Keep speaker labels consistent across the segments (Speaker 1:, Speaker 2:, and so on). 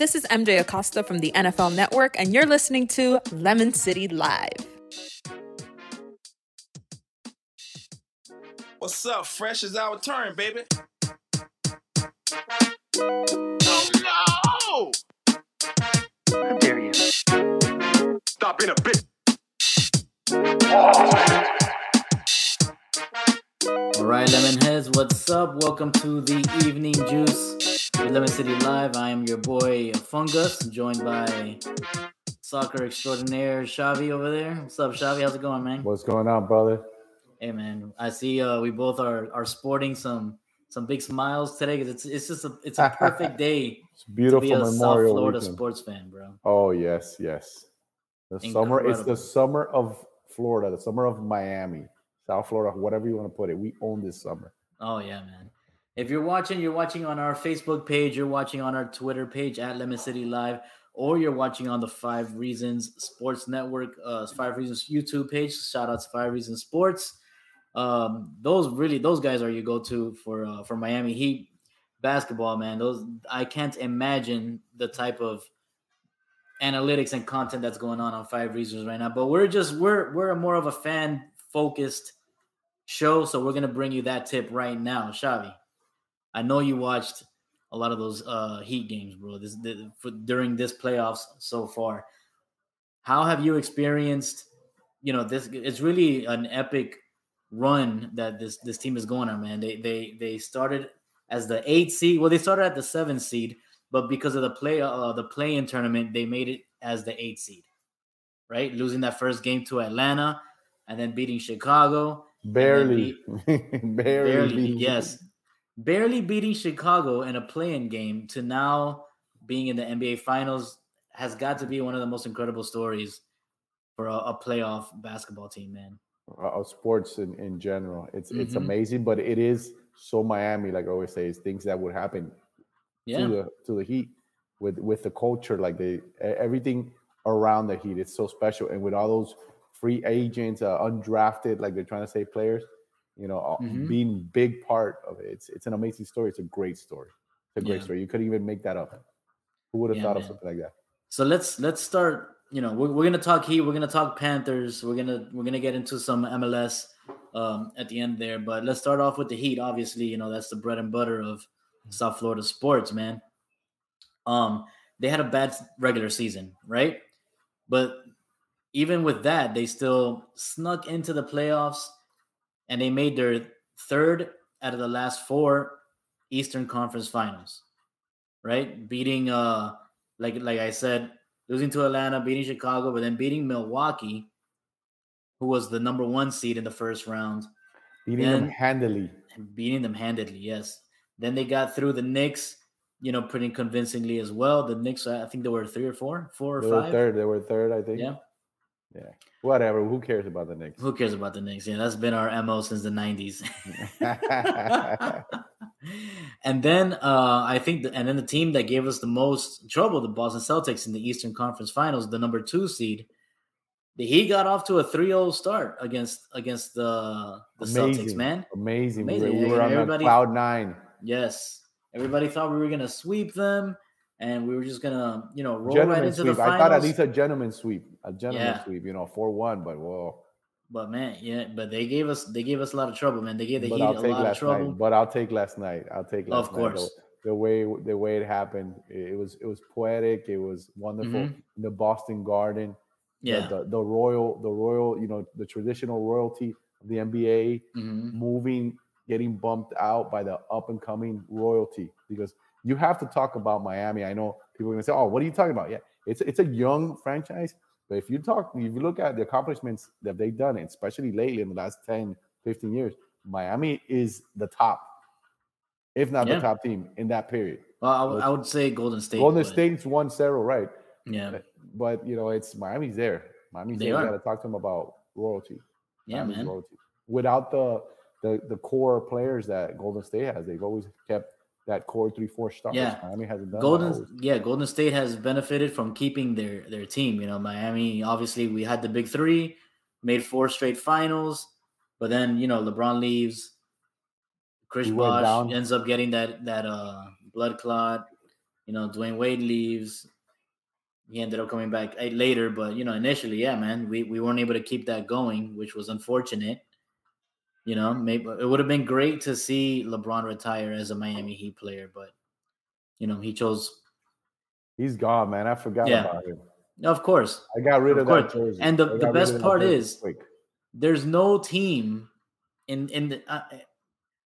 Speaker 1: This is MJ Acosta from the NFL Network, and you're listening to Lemon City Live.
Speaker 2: What's up? Fresh is our turn, baby. Oh no!
Speaker 3: How dare you?
Speaker 2: Stop being a bitch.
Speaker 3: All right, Lemonheads, what's up? Welcome to the Evening Juice Lemon City Live. I am your boy Fungus, joined by soccer extraordinaire Shavi over there. What's up, Shavi? How's it going, man?
Speaker 4: What's going on, brother?
Speaker 3: Hey, man. I see uh, we both are are sporting some some big smiles today because it's it's just a it's a perfect day
Speaker 4: It's beautiful
Speaker 3: to be a South
Speaker 4: Memorial
Speaker 3: Florida
Speaker 4: weekend.
Speaker 3: sports fan, bro.
Speaker 4: Oh yes, yes. The summer. It's the summer of Florida. The summer of Miami, South Florida, whatever you want to put it. We own this summer.
Speaker 3: Oh yeah, man. If you're watching, you're watching on our Facebook page, you're watching on our Twitter page at Lemon City Live, or you're watching on the Five Reasons Sports Network, uh, Five Reasons YouTube page. Shout out to Five Reasons Sports. Um, those really, those guys are your go-to for uh, for Miami Heat basketball, man. Those I can't imagine the type of analytics and content that's going on on Five Reasons right now. But we're just we're we're more of a fan focused show, so we're gonna bring you that tip right now, Shavi. I know you watched a lot of those uh Heat games, bro. This, the for, during this playoffs so far. How have you experienced? You know, this it's really an epic run that this this team is going on, man. They they they started as the eight seed. Well, they started at the seven seed, but because of the play uh, the play in tournament, they made it as the eight seed, right? Losing that first game to Atlanta and then beating Chicago.
Speaker 4: Barely, barely,
Speaker 3: Barely, yes. Barely beating Chicago in a playing game to now being in the NBA finals has got to be one of the most incredible stories for a, a playoff basketball team, man.
Speaker 4: uh, of sports in, in general. It's it's
Speaker 3: Mhm.
Speaker 4: amazing, but it is so Miami. Like I always say, is things that would happen
Speaker 3: Yeah.
Speaker 4: to the to the Heat with with the culture, like they e- everything around the Heat. It's so special, and with all those free agents, uh, undrafted, like they're trying to say players, you know, uh,
Speaker 3: Mhm.
Speaker 4: being big part of it. It's it's an amazing story. It's a great story. It's a great
Speaker 3: Yeah.
Speaker 4: story. You couldn't even make that up. Who would have
Speaker 3: Yeah,
Speaker 4: thought of something like that?
Speaker 3: So let's let's start. You know, we're, we're gonna talk Heat. We're gonna talk Panthers. We're gonna we're gonna get into some MLS um, at the end there. But let's start off with the Heat. Obviously, you know that's the bread and butter of South Florida sports, man. Um, they had a bad regular season, right? But even with that, they still snuck into the playoffs, and they made their third out of the last four Eastern Conference Finals, right? Beating uh like like I said, losing to Atlanta, beating Chicago, but then beating Milwaukee, who was the number one seed in the first round,
Speaker 4: Beating them handily.
Speaker 3: beating them handedly. Yes. Then they got through the Knicks, you know, pretty convincingly as well. The Knicks, I think they were three or four, four or
Speaker 4: They were
Speaker 3: five.
Speaker 4: third. They were third, I think.
Speaker 3: Yeah.
Speaker 4: Yeah. Whatever. Who cares about the Knicks?
Speaker 3: Who cares about the Knicks? Yeah, that's been our MO since the 90s. and then uh, I think, the, and then the team that gave us the most trouble, the Boston Celtics in the Eastern Conference Finals, the number two seed, he got off to a 3-0 start against against the, the Celtics, man.
Speaker 4: Amazing. We
Speaker 3: Amazing.
Speaker 4: were, we were on
Speaker 3: Everybody-
Speaker 4: cloud nine.
Speaker 3: Yes, everybody thought we were gonna sweep them, and we were just gonna, you know, roll right into
Speaker 4: sweep.
Speaker 3: the
Speaker 4: I thought at least a gentleman sweep. A gentleman
Speaker 3: Yeah.
Speaker 4: sweep, you know, 4 1, but whoa.
Speaker 3: But man, yeah, but they gave us they gave us a lot of trouble, man. They gave the
Speaker 4: But
Speaker 3: Heat a lot of trouble.
Speaker 4: night. But I'll take last night. I'll take last
Speaker 3: Of
Speaker 4: night.
Speaker 3: course.
Speaker 4: The, the way the way it happened, it, was it was poetic. It was wonderful.
Speaker 3: Mhm.
Speaker 4: The Boston Garden,
Speaker 3: Yeah.
Speaker 4: the, the royal, the royal, you know, the traditional royalty of the NBA
Speaker 3: Mhm.
Speaker 4: moving, getting bumped out by the up and coming royalty. Because you have to talk about Miami. I know people are gonna say, "Oh, what are you talking about?" Yeah, it's it's a young franchise, but if you talk, if you look at the accomplishments that they've done, especially lately in the last 10, 15 years, Miami is the top, if not
Speaker 3: Yeah.
Speaker 4: the top team in that period.
Speaker 3: Well, I, would- I would say Golden State.
Speaker 4: Golden
Speaker 3: but-
Speaker 4: State's won several, right?
Speaker 3: Yeah.
Speaker 4: But you know, it's Miami's there. Miami's
Speaker 3: They
Speaker 4: there.
Speaker 3: are.
Speaker 4: You got to talk to them about royalty.
Speaker 3: Yeah,
Speaker 4: Miami's
Speaker 3: man.
Speaker 4: royalty. Without the, the the core players that Golden State has, they've always kept that core three four stars.
Speaker 3: Yeah.
Speaker 4: Miami hasn't done
Speaker 3: Golden, yeah, Golden State has benefited from keeping their their team. You know, Miami. Obviously, we had the big three, made four straight finals, but then you know LeBron leaves. Chris Bosh ends up getting that that uh blood clot. You know, Dwyane Wade leaves. He ended up coming back eh, later, but you know, initially, yeah, man, we, we weren't able to keep that going, which was unfortunate. You know, maybe it would have been great to see LeBron retire as a Miami Heat player, but you know, he chose.
Speaker 4: He's gone, man. I forgot
Speaker 3: Yeah.
Speaker 4: about him.
Speaker 3: Of course,
Speaker 4: I got rid
Speaker 3: Of
Speaker 4: of, that
Speaker 3: course.
Speaker 4: jersey.
Speaker 3: And the- the best part is-
Speaker 4: quick.
Speaker 3: there's no team in in the uh,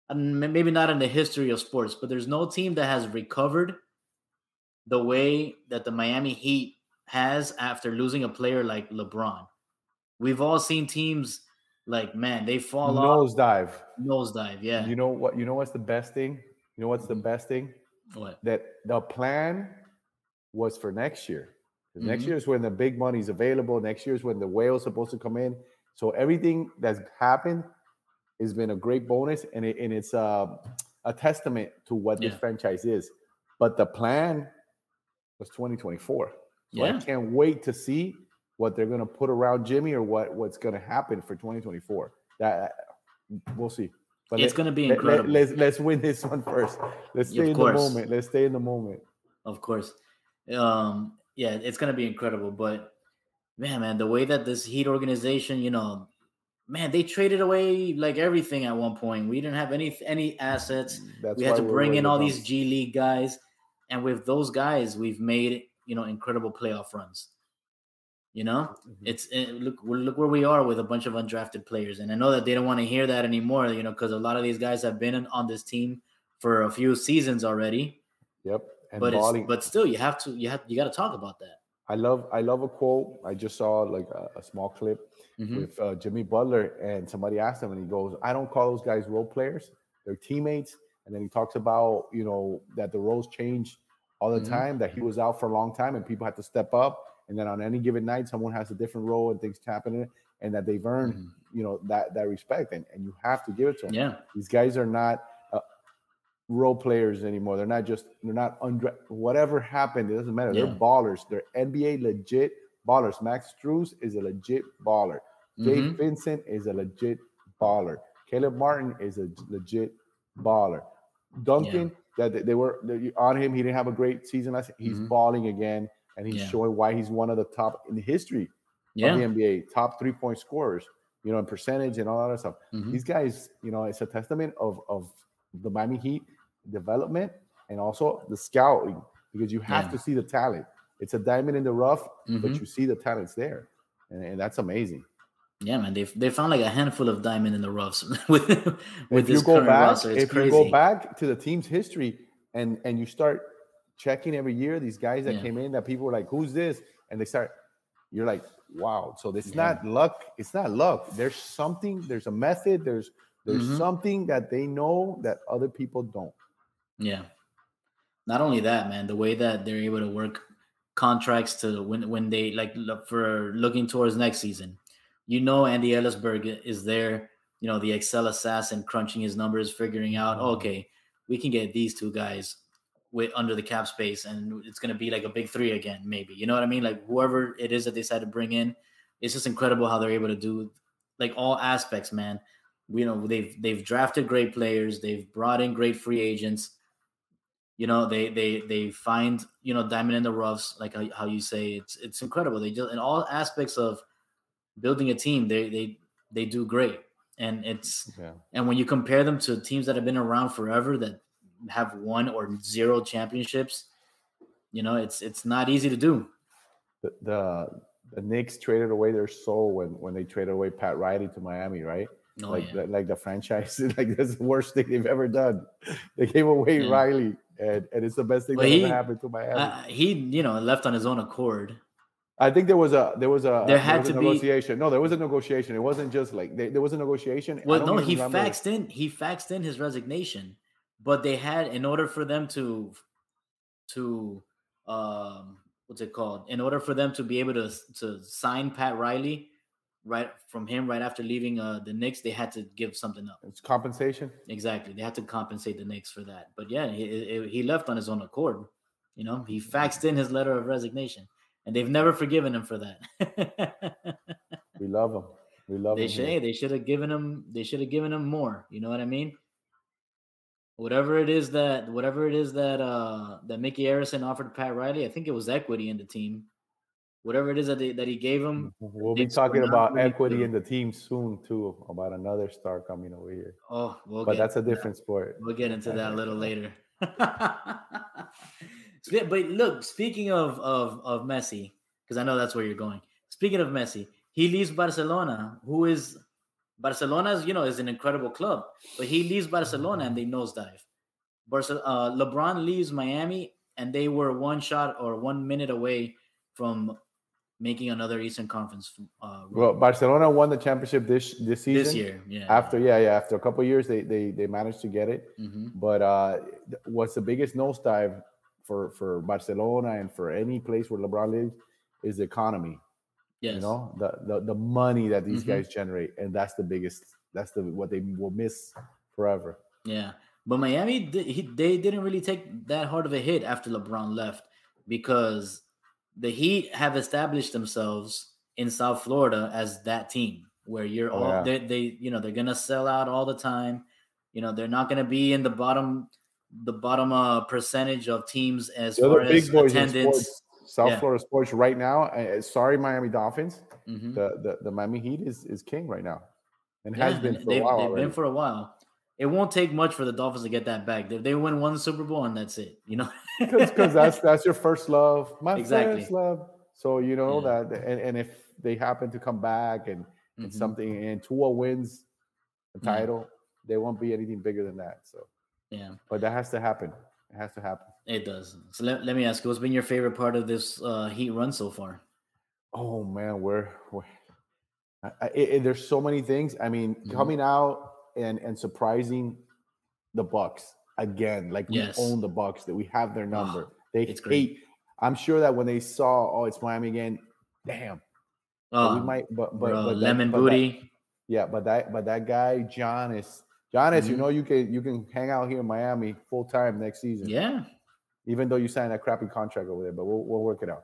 Speaker 3: uh, maybe not in the history of sports, but there's no team that has recovered the way that the Miami Heat has after losing a player like LeBron. We've all seen teams like man, they fall off
Speaker 4: nosedive.
Speaker 3: nosedive. Yeah.
Speaker 4: You know what? You know what's the best thing? You know what's the best thing?
Speaker 3: what?
Speaker 4: That the plan was for next year. Next
Speaker 3: Mhm.
Speaker 4: year is when the big money is available. Next year is when the whale is supposed to come in. So everything that's happened has been a great bonus, and it, and it's uh, a testament to what this franchise is. But the plan was 2024. So I
Speaker 3: Yeah.
Speaker 4: can't wait to see what they're gonna put around Jimmy or what what's gonna happen for 2024. That we'll see. But
Speaker 3: It's gonna be
Speaker 4: let- let-
Speaker 3: incredible.
Speaker 4: let's let's win this one first. Let's stay
Speaker 3: of
Speaker 4: in
Speaker 3: course.
Speaker 4: the moment. Let's stay in the moment.
Speaker 3: Of course. Um, yeah, it's gonna be incredible. But man, man, the way that this Heat organization, you know, man, they traded away like everything at one point. We didn't have any any assets.
Speaker 4: That's
Speaker 3: we had to bring in all these G League guys, and with those guys, we've made you know incredible playoff runs. You know,
Speaker 4: Mhm.
Speaker 3: it's eh, look look where we are with a bunch of undrafted players, and I know that they don't want to hear that anymore. You know, because a lot of these guys have been in- on this team for a few seasons already.
Speaker 4: Yep. And
Speaker 3: but
Speaker 4: balling.
Speaker 3: it's but still, you have to you have you got to talk about that.
Speaker 4: I love I love a quote. I just saw like a, a small clip
Speaker 3: Mhm.
Speaker 4: with uh, Jimmy Butler, and somebody asked him, and he goes, "I don't call those guys role players; they're teammates." And then he talks about you know that the roles change all the
Speaker 3: Mhm.
Speaker 4: time. That he was out for a long time, and people had to step up. And then on any given night, someone has a different role, and things happen, and that they've earned
Speaker 3: Mhm.
Speaker 4: you know that that respect, and, and you have to give it to them.
Speaker 3: Yeah,
Speaker 4: These guys are not uh, role players anymore. They're not just they're not under whatever happened. It doesn't matter. They're ballers. They're NBA legit ballers. Max Strus is a legit baller. Gabe
Speaker 3: Mhm.
Speaker 4: Vincent is a legit baller. Caleb Martin is a legit baller. Duncan, that they, they were they- on him. He didn't have a great season last. He's
Speaker 3: Mhm.
Speaker 4: balling again, and he's
Speaker 3: Yeah.
Speaker 4: showing why he's one of the top in the history of the NBA, top three point scorers. You know, in percentage and all that stuff
Speaker 3: Mhm.
Speaker 4: these guys, you know, it's a testament of of the Miami Heat development and also the scouting because you have
Speaker 3: Yeah.
Speaker 4: to see the talent. It's a diamond in the rough, but
Speaker 3: Mhm.
Speaker 4: you see the talent's there, and, and that's amazing.
Speaker 3: Yeah, man, they they found like a handful of diamond in the roughs with with
Speaker 4: if you
Speaker 3: this
Speaker 4: go
Speaker 3: current
Speaker 4: back,
Speaker 3: roster. It's
Speaker 4: if
Speaker 3: crazy.
Speaker 4: you go back to the team's history and and you start checking every year these guys that
Speaker 3: Yeah.
Speaker 4: came in that people were like, "Who's this?" and they start, you're like, "Wow!" So it's
Speaker 3: Yeah.
Speaker 4: not luck. It's not luck. There's something. There's a method. There's there's
Speaker 3: Mhm.
Speaker 4: something that they know that other people don't.
Speaker 3: Yeah. Not only that, man, the way that they're able to work contracts to when when they like look for looking towards next season. You know, Andy Elisburg is there. You know, the Excel assassin crunching his numbers, figuring out,
Speaker 4: Mhm.
Speaker 3: okay, we can get these two guys with under the cap space, and it's gonna be like a big three again, maybe. You know what I mean? Like whoever it is that they decide to bring in, it's just incredible how they're able to do like all aspects, man. You know, they've they've drafted great players, they've brought in great free agents you know they they they find you know diamond in the roughs like how, how you say it's it's incredible they just in all aspects of building a team they they they do great and it's
Speaker 4: Yeah.
Speaker 3: and when you compare them to teams that have been around forever that have one or zero championships you know it's it's not easy to do
Speaker 4: the, the the Knicks traded away their soul when when they traded away Pat Riley to Miami, right?
Speaker 3: oh,
Speaker 4: like
Speaker 3: yeah.
Speaker 4: the, like the franchise, like that's the worst thing they've ever done. They gave away
Speaker 3: Yeah.
Speaker 4: Riley, and, and it's the best thing
Speaker 3: Well,
Speaker 4: that
Speaker 3: he-
Speaker 4: ever happened to Miami.
Speaker 3: Uh, he you know left on his own accord
Speaker 4: I think there was a there was a
Speaker 3: There had
Speaker 4: a
Speaker 3: to be-
Speaker 4: negotiation. No, there was a negotiation. It wasn't just like they, there was a negotiation.
Speaker 3: Well, no, he
Speaker 4: remember-
Speaker 3: faxed in. He faxed in his resignation, but they had in order for them to to um what's it called? In order for them to be able to to sign Pat Riley right from him right after leaving uh the Knicks, they had to give something up.
Speaker 4: It's compensation.
Speaker 3: Exactly, they had to compensate the Knicks for that. But yeah, he he- left on his own accord. You know, he faxed in his letter of resignation, and they've never forgiven him for that.
Speaker 4: We love them. We love
Speaker 3: they
Speaker 4: them.
Speaker 3: should they should have given him they should have given him more. You know what I mean? Whatever it is that whatever it is that uh that Micky Arison offered Pat Riley, I think it was equity in the team. Whatever it is that they, that he gave him.
Speaker 4: We'll be talking about equity in the team soon too, about another star coming over here.
Speaker 3: Oh, we'll
Speaker 4: But that's a
Speaker 3: into that.
Speaker 4: different sport.
Speaker 3: We'll get into that a little later. But look, speaking of of of Messi, because I know that's where you're going. Speaking of Messi, he leaves Barcelona, who is Barcelona's, you know, is an incredible club, but he leaves Barcelona and they nosedive. Barca, uh, LeBron leaves Miami, and they were one shot or one minute away from making another Eastern Conference. Uh,
Speaker 4: Well, Barcelona won the championship this this season.
Speaker 3: this year, yeah.
Speaker 4: After yeah, yeah, after a couple of years, they they they managed to get it.
Speaker 3: hmm
Speaker 4: But uh, what's the biggest nosedive for for Barcelona and for any place where LeBron lives is the economy.
Speaker 3: Yes,
Speaker 4: You know, the the, the money that these
Speaker 3: Mhm.
Speaker 4: guys generate, and that's the biggest. That's the what they will miss forever.
Speaker 3: Yeah, but Miami, he, they didn't really take that hard of a hit after LeBron left because the Heat have established themselves in South Florida as that team where you're
Speaker 4: Oh,
Speaker 3: all
Speaker 4: yeah.
Speaker 3: they, they you know they're gonna sell out all the time. You know they're not gonna be in the bottom the bottom uh percentage of teams as
Speaker 4: They're
Speaker 3: far as attendance.
Speaker 4: South
Speaker 3: Yeah.
Speaker 4: Florida sports right now. uh, sorry, Miami Dolphins.
Speaker 3: Mhm.
Speaker 4: The, the the Miami Heat is is king right now, and
Speaker 3: Yeah,
Speaker 4: has been for
Speaker 3: they've,
Speaker 4: a while
Speaker 3: they've
Speaker 4: already.
Speaker 3: been for a while. It won't take much for the Dolphins to get that back. If they win one Super Bowl and that's it. You know,
Speaker 4: because that's that's your first love, my
Speaker 3: Exactly.
Speaker 4: first love. So you know
Speaker 3: Yeah.
Speaker 4: that, and, and if they happen to come back and, and
Speaker 3: Mhm.
Speaker 4: something, and Tua wins the
Speaker 3: Yeah.
Speaker 4: title, there won't be anything bigger than that. So,
Speaker 3: yeah.
Speaker 4: but that has to happen. It has to happen.
Speaker 3: It does. So let, let me ask you, what's been your favorite part of this uh, Heat run so far?
Speaker 4: Oh man, we're, we're I, I, it- there's so many things. I mean,
Speaker 3: Mhm.
Speaker 4: coming out and and surprising the Bucks again, like we own the Bucks, that we have their number. they
Speaker 3: it's great.
Speaker 4: hate. I'm sure that when they saw, oh, it's Miami again. Damn, but
Speaker 3: Oh,
Speaker 4: we might, but but,
Speaker 3: bro,
Speaker 4: but that-
Speaker 3: lemon
Speaker 4: but that-
Speaker 3: booty.
Speaker 4: yeah, but that but that guy Giannis, Giannis, you know you can you can hang out here in Miami full time next season.
Speaker 3: yeah,
Speaker 4: even though you signed that crappy contract over there, but we'll we'll work it out.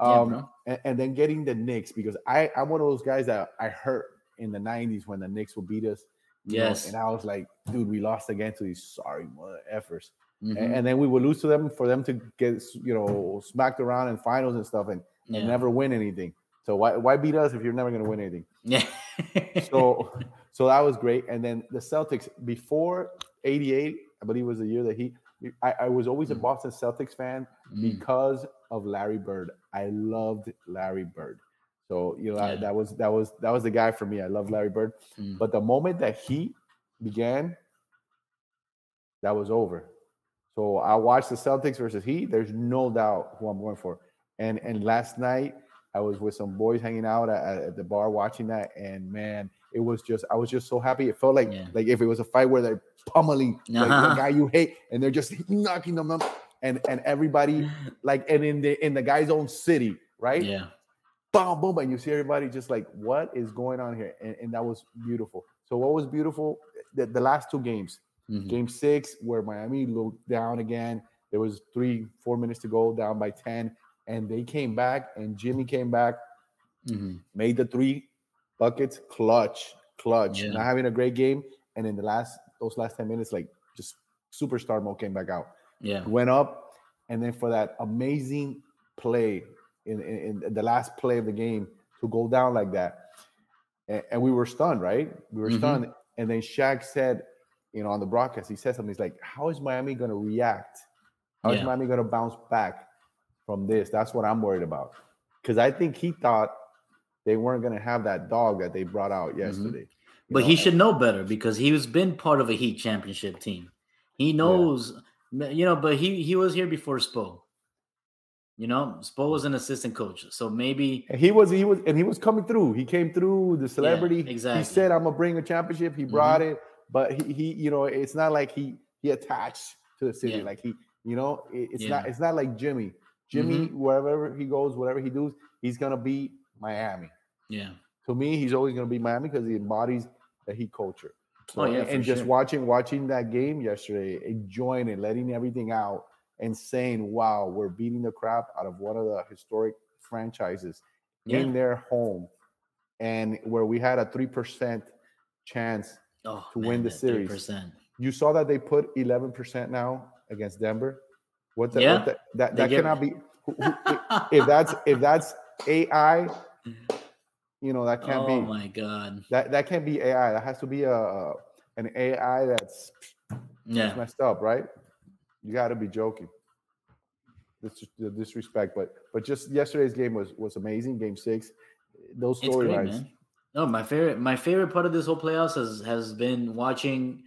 Speaker 4: Um,
Speaker 3: bro.
Speaker 4: and, and then getting the Knicks because I I'm one of those guys that I hurt in the '90s when the Knicks would beat us. you know,
Speaker 3: Yes.
Speaker 4: and I was like, dude, we lost again to these sorry mother effers.
Speaker 3: Mhm.
Speaker 4: And, and then we would lose to them for them to get you know smacked around in finals and stuff and, and never win anything. So why why beat us if you're never gonna win anything?
Speaker 3: yeah.
Speaker 4: So so that was great. And then the Celtics before '88, I believe was the year that he. I, I was always a
Speaker 3: Mm.
Speaker 4: Boston Celtics fan
Speaker 3: Mm,
Speaker 4: because of Larry Bird. I loved Larry Bird. So you know I- that was that was that was the guy for me. I love Larry Bird.
Speaker 3: mm.
Speaker 4: But the moment that he began, that was over. So I watched the Celtics versus Heat. There's no doubt who I'm going for. And and last night I was with some boys hanging out at, at the bar watching that, and man, it was just I was just so happy. It felt like
Speaker 3: Yeah.
Speaker 4: like if it was a fight where they're pummeling
Speaker 3: Uh-huh.
Speaker 4: the guy you hate, and they're just knocking them up, and and everybody like and in the in the guy's own city, right?
Speaker 3: yeah.
Speaker 4: boom, boom, and you see everybody just like, what is going on here? And, and that was beautiful. So what was beautiful? The, the last two games,
Speaker 3: Mhm.
Speaker 4: game six, where Miami looked down again. There was three, four minutes to go, down by ten, and they came back, and Jimmy came back,
Speaker 3: Mhm.
Speaker 4: made the three buckets, clutch, clutch,
Speaker 3: Yeah.
Speaker 4: not having a great game, and in the last those last ten minutes, like just superstar mode came back out
Speaker 3: Yeah.
Speaker 4: went up, and then for that amazing play in, in, in the last play of the game to go down like that, and, and we were stunned, right? We were
Speaker 3: Mhm.
Speaker 4: stunned, and then Shaq said, you know, on the broadcast, he said something. He's like, "How is Miami going to react? How is
Speaker 3: Yeah.
Speaker 4: Miami going to bounce back from this?" That's what I'm worried about, because I think he thought they weren't going to have that dog that they brought out yesterday.
Speaker 3: Mm-hmm. But
Speaker 4: know,
Speaker 3: he should know better because he's been part of a Heat championship team. He knows, you know, but he he was here before Spo. You know, Spo was an assistant coach, so maybe
Speaker 4: And he was he was and he was coming through. He came through the celebrity.
Speaker 3: exactly.
Speaker 4: He said, "I'm gonna bring a championship." He brought it, but he, he you know it's not like he he attached to the city.
Speaker 3: Yeah.
Speaker 4: Like he you know it- it's
Speaker 3: Yeah.
Speaker 4: not it's not like Jimmy. Jimmy wherever he goes, whatever he does, he's gonna be Miami.
Speaker 3: Yeah,
Speaker 4: To me, he's always gonna be Miami because he embodies the Heat culture.
Speaker 3: Oh, yeah,
Speaker 4: and, just
Speaker 3: sure.
Speaker 4: watching watching that game yesterday, enjoying it, letting everything out, and saying, "Wow, we're beating the crap out of one of the historic franchises
Speaker 3: Yeah.
Speaker 4: in their home, and where we had a three percent chance
Speaker 3: oh,
Speaker 4: to win the series.
Speaker 3: 3%.
Speaker 4: You saw that they put 11% now against Denver. What the,
Speaker 3: Yeah.
Speaker 4: what the- that that
Speaker 3: give-
Speaker 4: cannot be if that's if that's AI, you know that can't
Speaker 3: oh
Speaker 4: be Oh
Speaker 3: my god.
Speaker 4: that that can't be AI. That has to be a, an AI that's
Speaker 3: Yeah.
Speaker 4: messed up, right? You got to be joking. This the disrespect, but but just yesterday's game was was amazing. Game six, those storylines.
Speaker 3: No, my favorite my favorite part of this whole playoffs has has been watching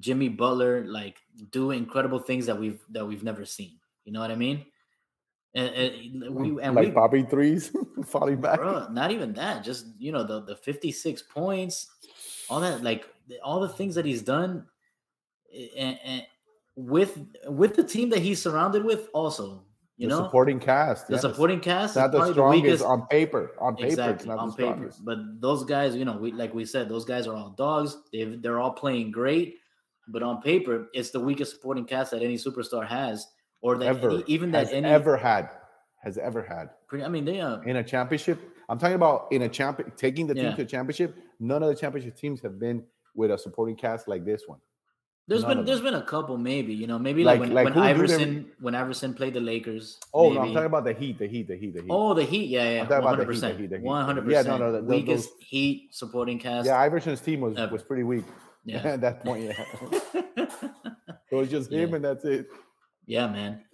Speaker 3: Jimmy Butler like do incredible things that we've that we've never seen. You know what I mean? And, and we mm, and
Speaker 4: like
Speaker 3: we
Speaker 4: popping threes, falling back.
Speaker 3: bro, not even that. Just you know the the fifty six points, all that like all the things that he's done, and, and with with the team that he's surrounded with, also you
Speaker 4: the
Speaker 3: know
Speaker 4: supporting cast,
Speaker 3: the supporting cast
Speaker 4: not the strongest
Speaker 3: weakest
Speaker 4: on paper. On paper, it's
Speaker 3: exactly
Speaker 4: not
Speaker 3: on
Speaker 4: the
Speaker 3: paper. But those guys, you know, we like we said, those guys are all dogs. They they're all playing great, but on paper, it's the weakest supporting cast that any superstar has, or that
Speaker 4: Ever,
Speaker 3: any- even that
Speaker 4: has
Speaker 3: any.
Speaker 4: ever had, has ever had
Speaker 3: pretty- I mean, they uh,
Speaker 4: in a championship. I'm talking about in a champion, taking the team
Speaker 3: Yeah.
Speaker 4: to a championship. None of the championship teams have been with a supporting cast like this one.
Speaker 3: there's
Speaker 4: none
Speaker 3: been there's been a couple maybe, you know, maybe like,
Speaker 4: Like-
Speaker 3: when,
Speaker 4: like
Speaker 3: when
Speaker 4: who do they
Speaker 3: Iverson when Iverson played the Lakers.
Speaker 4: Oh no, I'm talking about the Heat, the Heat, the Heat, the Heat.
Speaker 3: Oh, the Heat, yeah, yeah,
Speaker 4: about
Speaker 3: hundred
Speaker 4: the the
Speaker 3: percent, one hundred
Speaker 4: Yeah, no,
Speaker 3: percent.
Speaker 4: no, th- those-
Speaker 3: Weakest
Speaker 4: those-
Speaker 3: Heat supporting cast.
Speaker 4: yeah, Iverson's team was
Speaker 3: ever.
Speaker 4: was pretty weak
Speaker 3: yeah.
Speaker 4: at that point. Yeah, it was just him
Speaker 3: Yeah.
Speaker 4: and that's it.
Speaker 3: Yeah, man.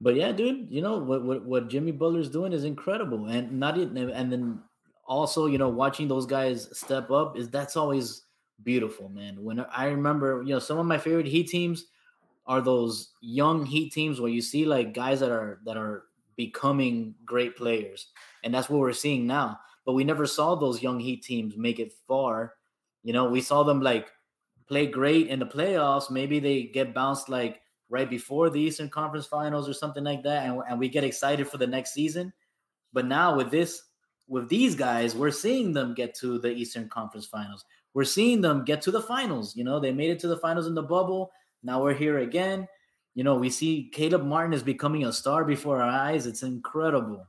Speaker 3: But yeah, dude, you know what what, what Jimmy Butler's doing is incredible, and not even and then also you know watching those guys step up is that's always beautiful, man. When I remember, you know, some of my favorite Heat teams are those young Heat teams where you see like guys that are that are becoming great players, and that's what we're seeing now. But we never saw those young Heat teams make it far. You know, we saw them like play great in the playoffs. Maybe they get bounced like right before the Eastern Conference Finals or something like that, and, and we get excited for the next season. But now with this, with these guys, we're seeing them get to the Eastern Conference Finals. We're seeing them get to the finals. You know, they made it to the finals in the bubble. Now we're here again. You know, we see Caleb Martin is becoming a star before our eyes. It's incredible,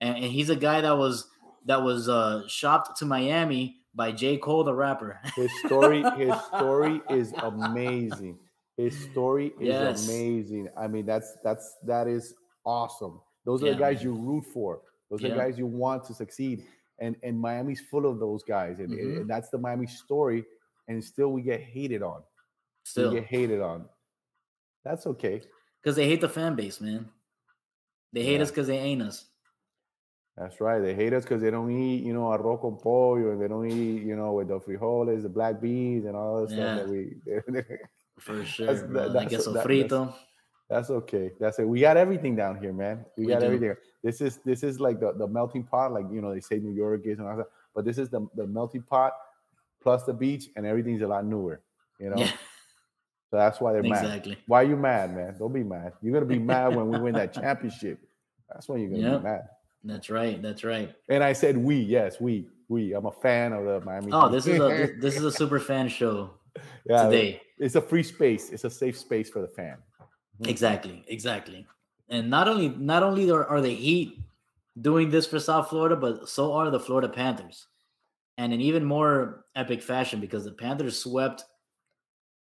Speaker 3: and, and he's a guy that was that was uh, shopped to Miami by J. Cole, the rapper.
Speaker 4: His story, his story is amazing. His story is
Speaker 3: Yes.
Speaker 4: amazing. I mean, that's that's that is awesome. Those are
Speaker 3: Yeah,
Speaker 4: the guys
Speaker 3: man.
Speaker 4: you root for. Those are
Speaker 3: Yeah.
Speaker 4: the guys you want to succeed. And and Miami's full of those guys, and,
Speaker 3: Mhm.
Speaker 4: and that's the Miami story. And still, we get hated on.
Speaker 3: Still,
Speaker 4: we get hated on. That's okay.
Speaker 3: because they hate the fan base, man. They hate
Speaker 4: Yeah.
Speaker 3: us because they ain't us.
Speaker 4: That's right. They hate us because they don't eat, you know, arroz con pollo, and they don't eat, you know, with the frijoles, the black beans, and all that
Speaker 3: Yeah.
Speaker 4: stuff that we.
Speaker 3: For sure,
Speaker 4: That's- that- that's-
Speaker 3: queso
Speaker 4: that-
Speaker 3: frito.
Speaker 4: That's okay. That's it. We got everything down here, man. We,
Speaker 3: We
Speaker 4: got
Speaker 3: do.
Speaker 4: everything. This is this is like the, the melting pot, like you know, they say New York is and all that, but this is the, the melting pot plus the beach, and everything's a lot newer. You know,
Speaker 3: Yeah,
Speaker 4: so that's why they're mad.
Speaker 3: exactly.
Speaker 4: Why are you mad, man? Don't be mad. You're gonna be mad when we win that championship. That's when you're gonna
Speaker 3: Yep.
Speaker 4: be mad.
Speaker 3: That's right. That's right.
Speaker 4: And I said we, yes, we, we. I'm a fan of the Miami.
Speaker 3: Oh, this is a this is a super fan show
Speaker 4: yeah,
Speaker 3: today.
Speaker 4: It's a free space. It's a safe space for the fan. Mm-hmm.
Speaker 3: Exactly, exactly. And not only not only are, are the Heat doing this for South Florida, but so are the Florida Panthers. And in even more epic fashion because the Panthers swept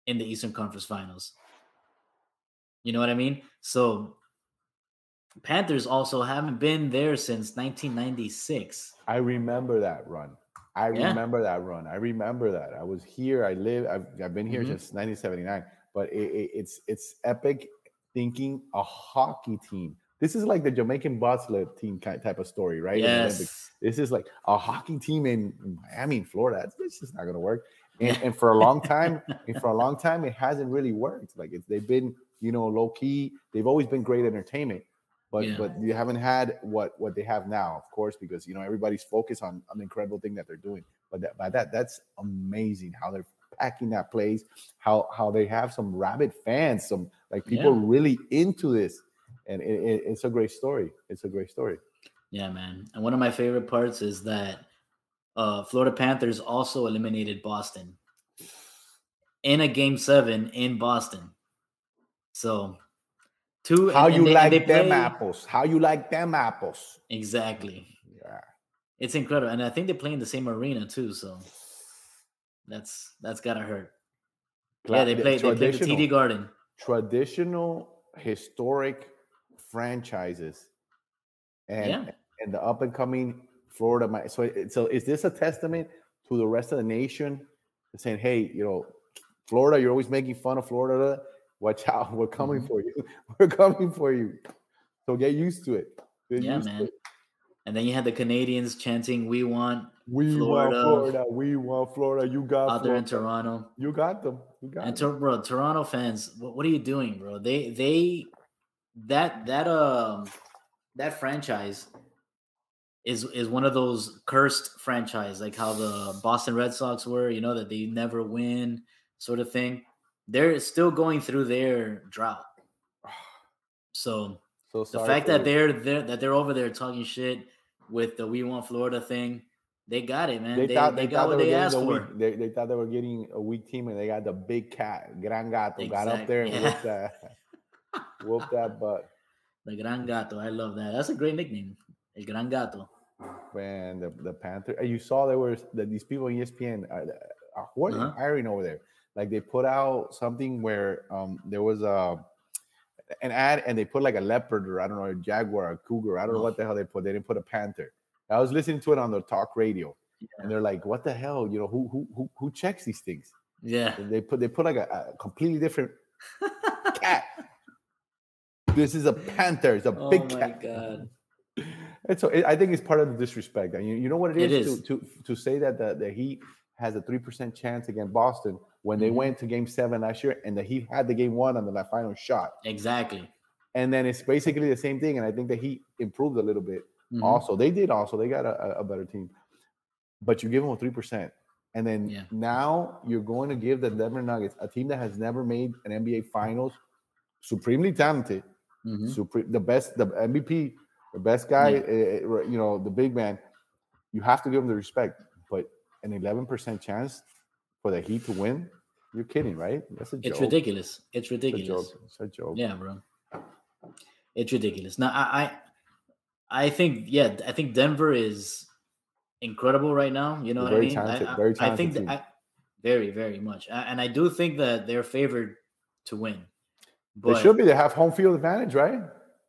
Speaker 3: in the Eastern Conference Finals. You know what I mean? So Panthers also haven't been there since 1996.
Speaker 4: I remember that run. I
Speaker 3: Yeah.
Speaker 4: remember that run. I remember that. I was here. I live. I've, I've been here
Speaker 3: Mhm.
Speaker 4: since 1979. But it, it, it's it's epic thinking a hockey team. This is like the Jamaican bobsled team kind type of story, right? in the Olympics.
Speaker 3: Yes.
Speaker 4: This is like a hockey team in, Miami, Florida. It's, just not going to work. And, and for a long time, and for a long time, it hasn't really worked. Like it's, they've been, you know, low key. They've always been great entertainment, but
Speaker 3: Yeah.
Speaker 4: but you haven't had what what they have now, of course, because you know everybody's focused on on the incredible thing that they're doing. But that, by that, that's amazing how they're packing that place. How how they have some rabid fans, some like people
Speaker 3: Yeah.
Speaker 4: really into this, and it, it- it's a great story. It's a great story.
Speaker 3: Yeah, man. And one of my favorite parts is that uh, Florida Panthers also eliminated Boston in a game seven in Boston. So, two.
Speaker 4: How
Speaker 3: and-
Speaker 4: you
Speaker 3: and
Speaker 4: like
Speaker 3: they
Speaker 4: them
Speaker 3: play-
Speaker 4: apples? How you like them apples?
Speaker 3: Exactly.
Speaker 4: Yeah.
Speaker 3: It's incredible, and I think they play in the same arena too. So, that's that's gotta hurt. Yeah, they played. They played the TD Garden.
Speaker 4: traditional historic franchises and
Speaker 3: Yeah.
Speaker 4: and the up and coming Florida so so is this a testament to the rest of the nation saying hey you know Florida you're always making fun of Florida watch out we're coming
Speaker 3: Mhm.
Speaker 4: for you we're coming for you so get used to it Get
Speaker 3: Yeah, man.
Speaker 4: it.
Speaker 3: And then you had the Canadians chanting, "We want
Speaker 4: we
Speaker 3: Florida.
Speaker 4: want Florida we want Florida you got
Speaker 3: out there in Toronto."
Speaker 4: you got them you got
Speaker 3: And
Speaker 4: them.
Speaker 3: to, bro, Toronto fans, what, what are you doing, bro? They they that that um that franchise is is one of those cursed franchise, like how the Boston Red Sox were, you know, that they never win, sort of thing. They're still going through their drought. So
Speaker 4: so
Speaker 3: the fact that
Speaker 4: you.
Speaker 3: they're there that they're over there talking shit with the "We Want Florida" thing, they got it, man. They, they, got what
Speaker 4: were
Speaker 3: they asked for.
Speaker 4: weak- They, they thought they were getting a weak team, and they got the big cat, Gran Gato, got up there and
Speaker 3: Exact-
Speaker 4: whooped that, whooped that butt.
Speaker 3: The Gran Gato, I love that. That's a great nickname, El Gran Gato.
Speaker 4: Man, the, the Panther. You saw there were that these people in ESPN are, are what are they
Speaker 3: Uh-huh.
Speaker 4: hiring over there. Like they put out something where um there was a an ad, and they put like a leopard or I don't know a jaguar, a cougar. I don't know what the hell they put. They didn't put a panther. I was listening to it on the talk radio,
Speaker 3: Yeah.
Speaker 4: and they're like, "What the hell? You know who who who, who checks these things?"
Speaker 3: Yeah.
Speaker 4: And they put they put like a, a completely different cat. This is a panther. It's a
Speaker 3: oh
Speaker 4: big
Speaker 3: my
Speaker 4: cat.
Speaker 3: god.
Speaker 4: And so it, I think it's part of the disrespect. And you, you know what
Speaker 3: It
Speaker 4: it is,
Speaker 3: is.
Speaker 4: To, to to say that the, the Heat has a three percent chance against Boston when they
Speaker 3: Mhm.
Speaker 4: went to Game Seven last year, and the Heat had the game one on the final shot.
Speaker 3: Exactly.
Speaker 4: And then it's basically the same thing. And I think that he improved a little bit.
Speaker 3: Mhm.
Speaker 4: Also, they did. Also, they got a, a- better team. But you give them a three percent, and then
Speaker 3: Yeah.
Speaker 4: now you're going to give the Denver Nuggets, a team that has never made an NBA Finals, supremely talented,
Speaker 3: Mhm.
Speaker 4: supreme, the best, the MVP, the best guy,
Speaker 3: Yeah.
Speaker 4: uh, you know, the big man. You have to give him the respect. But an 11% chance for the Heat to win, you're kidding, right? That's a joke.
Speaker 3: It's ridiculous. It's
Speaker 4: It's a
Speaker 3: ridiculous.
Speaker 4: joke. It's a joke.
Speaker 3: Yeah, bro. It's ridiculous. Now I, I I think yeah, I think Denver is incredible right now. You know
Speaker 4: They're
Speaker 3: what
Speaker 4: very
Speaker 3: I mean?
Speaker 4: talented-
Speaker 3: I, I-
Speaker 4: very
Speaker 3: I
Speaker 4: talented
Speaker 3: think
Speaker 4: team.
Speaker 3: that I, very, very much. A- And I do think that they're favored to win.
Speaker 4: They
Speaker 3: But
Speaker 4: should be. They have home field advantage, right?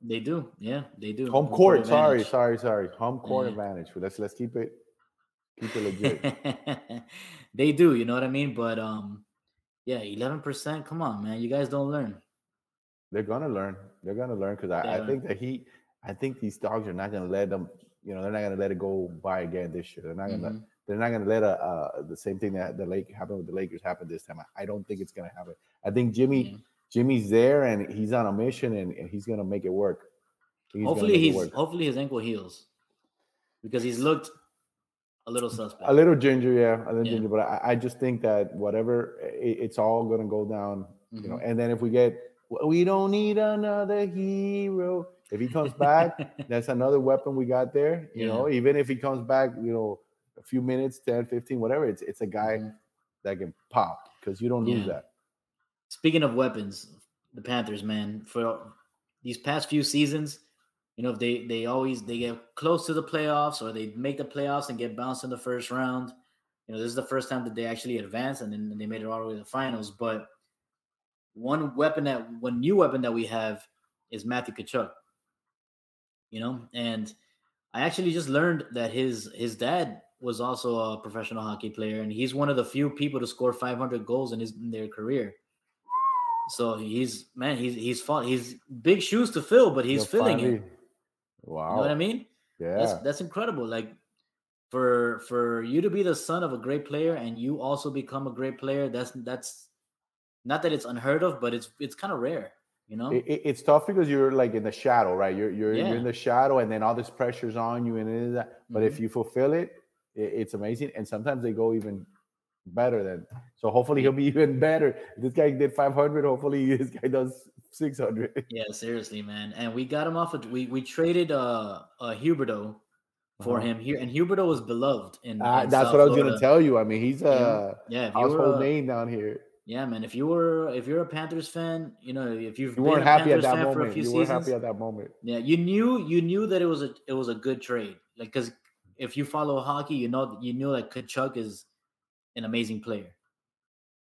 Speaker 3: They do. Yeah, they do.
Speaker 4: Home court. Sorry, sorry, sorry. Home court
Speaker 3: Yeah.
Speaker 4: advantage. Let's let's keep it keep it legit.
Speaker 3: they do, you know what I mean? But um yeah, 11%. Come on, man. You guys don't learn.
Speaker 4: They're gonna learn. They're gonna learn because I, I think that he, I think these dogs are not gonna let them. You know, they're not gonna let it go by again this year. They're not gonna.
Speaker 3: Mhm.
Speaker 4: They're not gonna let a, uh, the same thing that the Lake happened with the Lakers happen this time. I, I don't think it's gonna happen. I think Jimmy,
Speaker 3: Yeah.
Speaker 4: Jimmy's there and he's on a mission and, and he's gonna make it work. He's
Speaker 3: hopefully he's
Speaker 4: work.
Speaker 3: hopefully his ankle heals. Because he's looked a little suspect.
Speaker 4: a little ginger, yeah, a little
Speaker 3: Yeah.
Speaker 4: ginger. But I, I just think that whatever, it, it's all gonna go down. You know,
Speaker 3: Mhm.
Speaker 4: and then if we get, we don't need another hero. If he comes back, that's another weapon we got there. You
Speaker 3: Yeah.
Speaker 4: know, even if he comes back, you know, a few minutes, 10, 15, whatever, it's it's a guy
Speaker 3: Mhm.
Speaker 4: that can pop because you don't lose that.
Speaker 3: Speaking of weapons, the Panthers, man, for these past few seasons, you know, if they they always they get close to the playoffs or they make the playoffs and get bounced in the first round. You know, this is the first time that they actually advanced and then they made it all the way to the finals. But one weapon that one new weapon that we have is Matthew Tkachuk. You know, and I actually just learned that his his dad was also a professional hockey player, and he's one of the few people to score 500 goals in his in their career. So he's man, he's he's fought he's big shoes to fill, but he's filling it.
Speaker 4: Finally-
Speaker 3: You
Speaker 4: Wow.
Speaker 3: know what I mean?
Speaker 4: Yeah.
Speaker 3: That's that's incredible. Like for for you to be the son of a great player and you also become a great player, that's that's not that it's unheard of, but it's it's kind of rare, you know?
Speaker 4: It, it- it's tough because you're like in the shadow, right? You're you're,
Speaker 3: Yeah.
Speaker 4: you're in the shadow, and then all this pressure's on you, and it is that. But if
Speaker 3: Mhm.
Speaker 4: you fulfill it, it, it's amazing. And sometimes they go even better than. So hopefully he'll be even better. This guy did 500. Hopefully this guy does 600.
Speaker 3: Yeah, seriously, man. And we got him off of we we traded uh uh Huberdeau for
Speaker 4: Uh-huh.
Speaker 3: him here, and Huberdeau was beloved in, in
Speaker 4: that's
Speaker 3: South
Speaker 4: what I was
Speaker 3: Florida.
Speaker 4: gonna tell you. I mean, he's a
Speaker 3: Yeah, you
Speaker 4: household
Speaker 3: a,
Speaker 4: name down here.
Speaker 3: yeah, man. If you were if you're a Panthers fan, you know if you've
Speaker 4: You weren't
Speaker 3: a
Speaker 4: happy at that
Speaker 3: fan for a
Speaker 4: moment. You weren't
Speaker 3: seasons,
Speaker 4: happy at that moment.
Speaker 3: yeah, you knew you knew that it was a it was a good trade. Like because if you follow hockey, you know you knew that Tkachuk is an amazing player,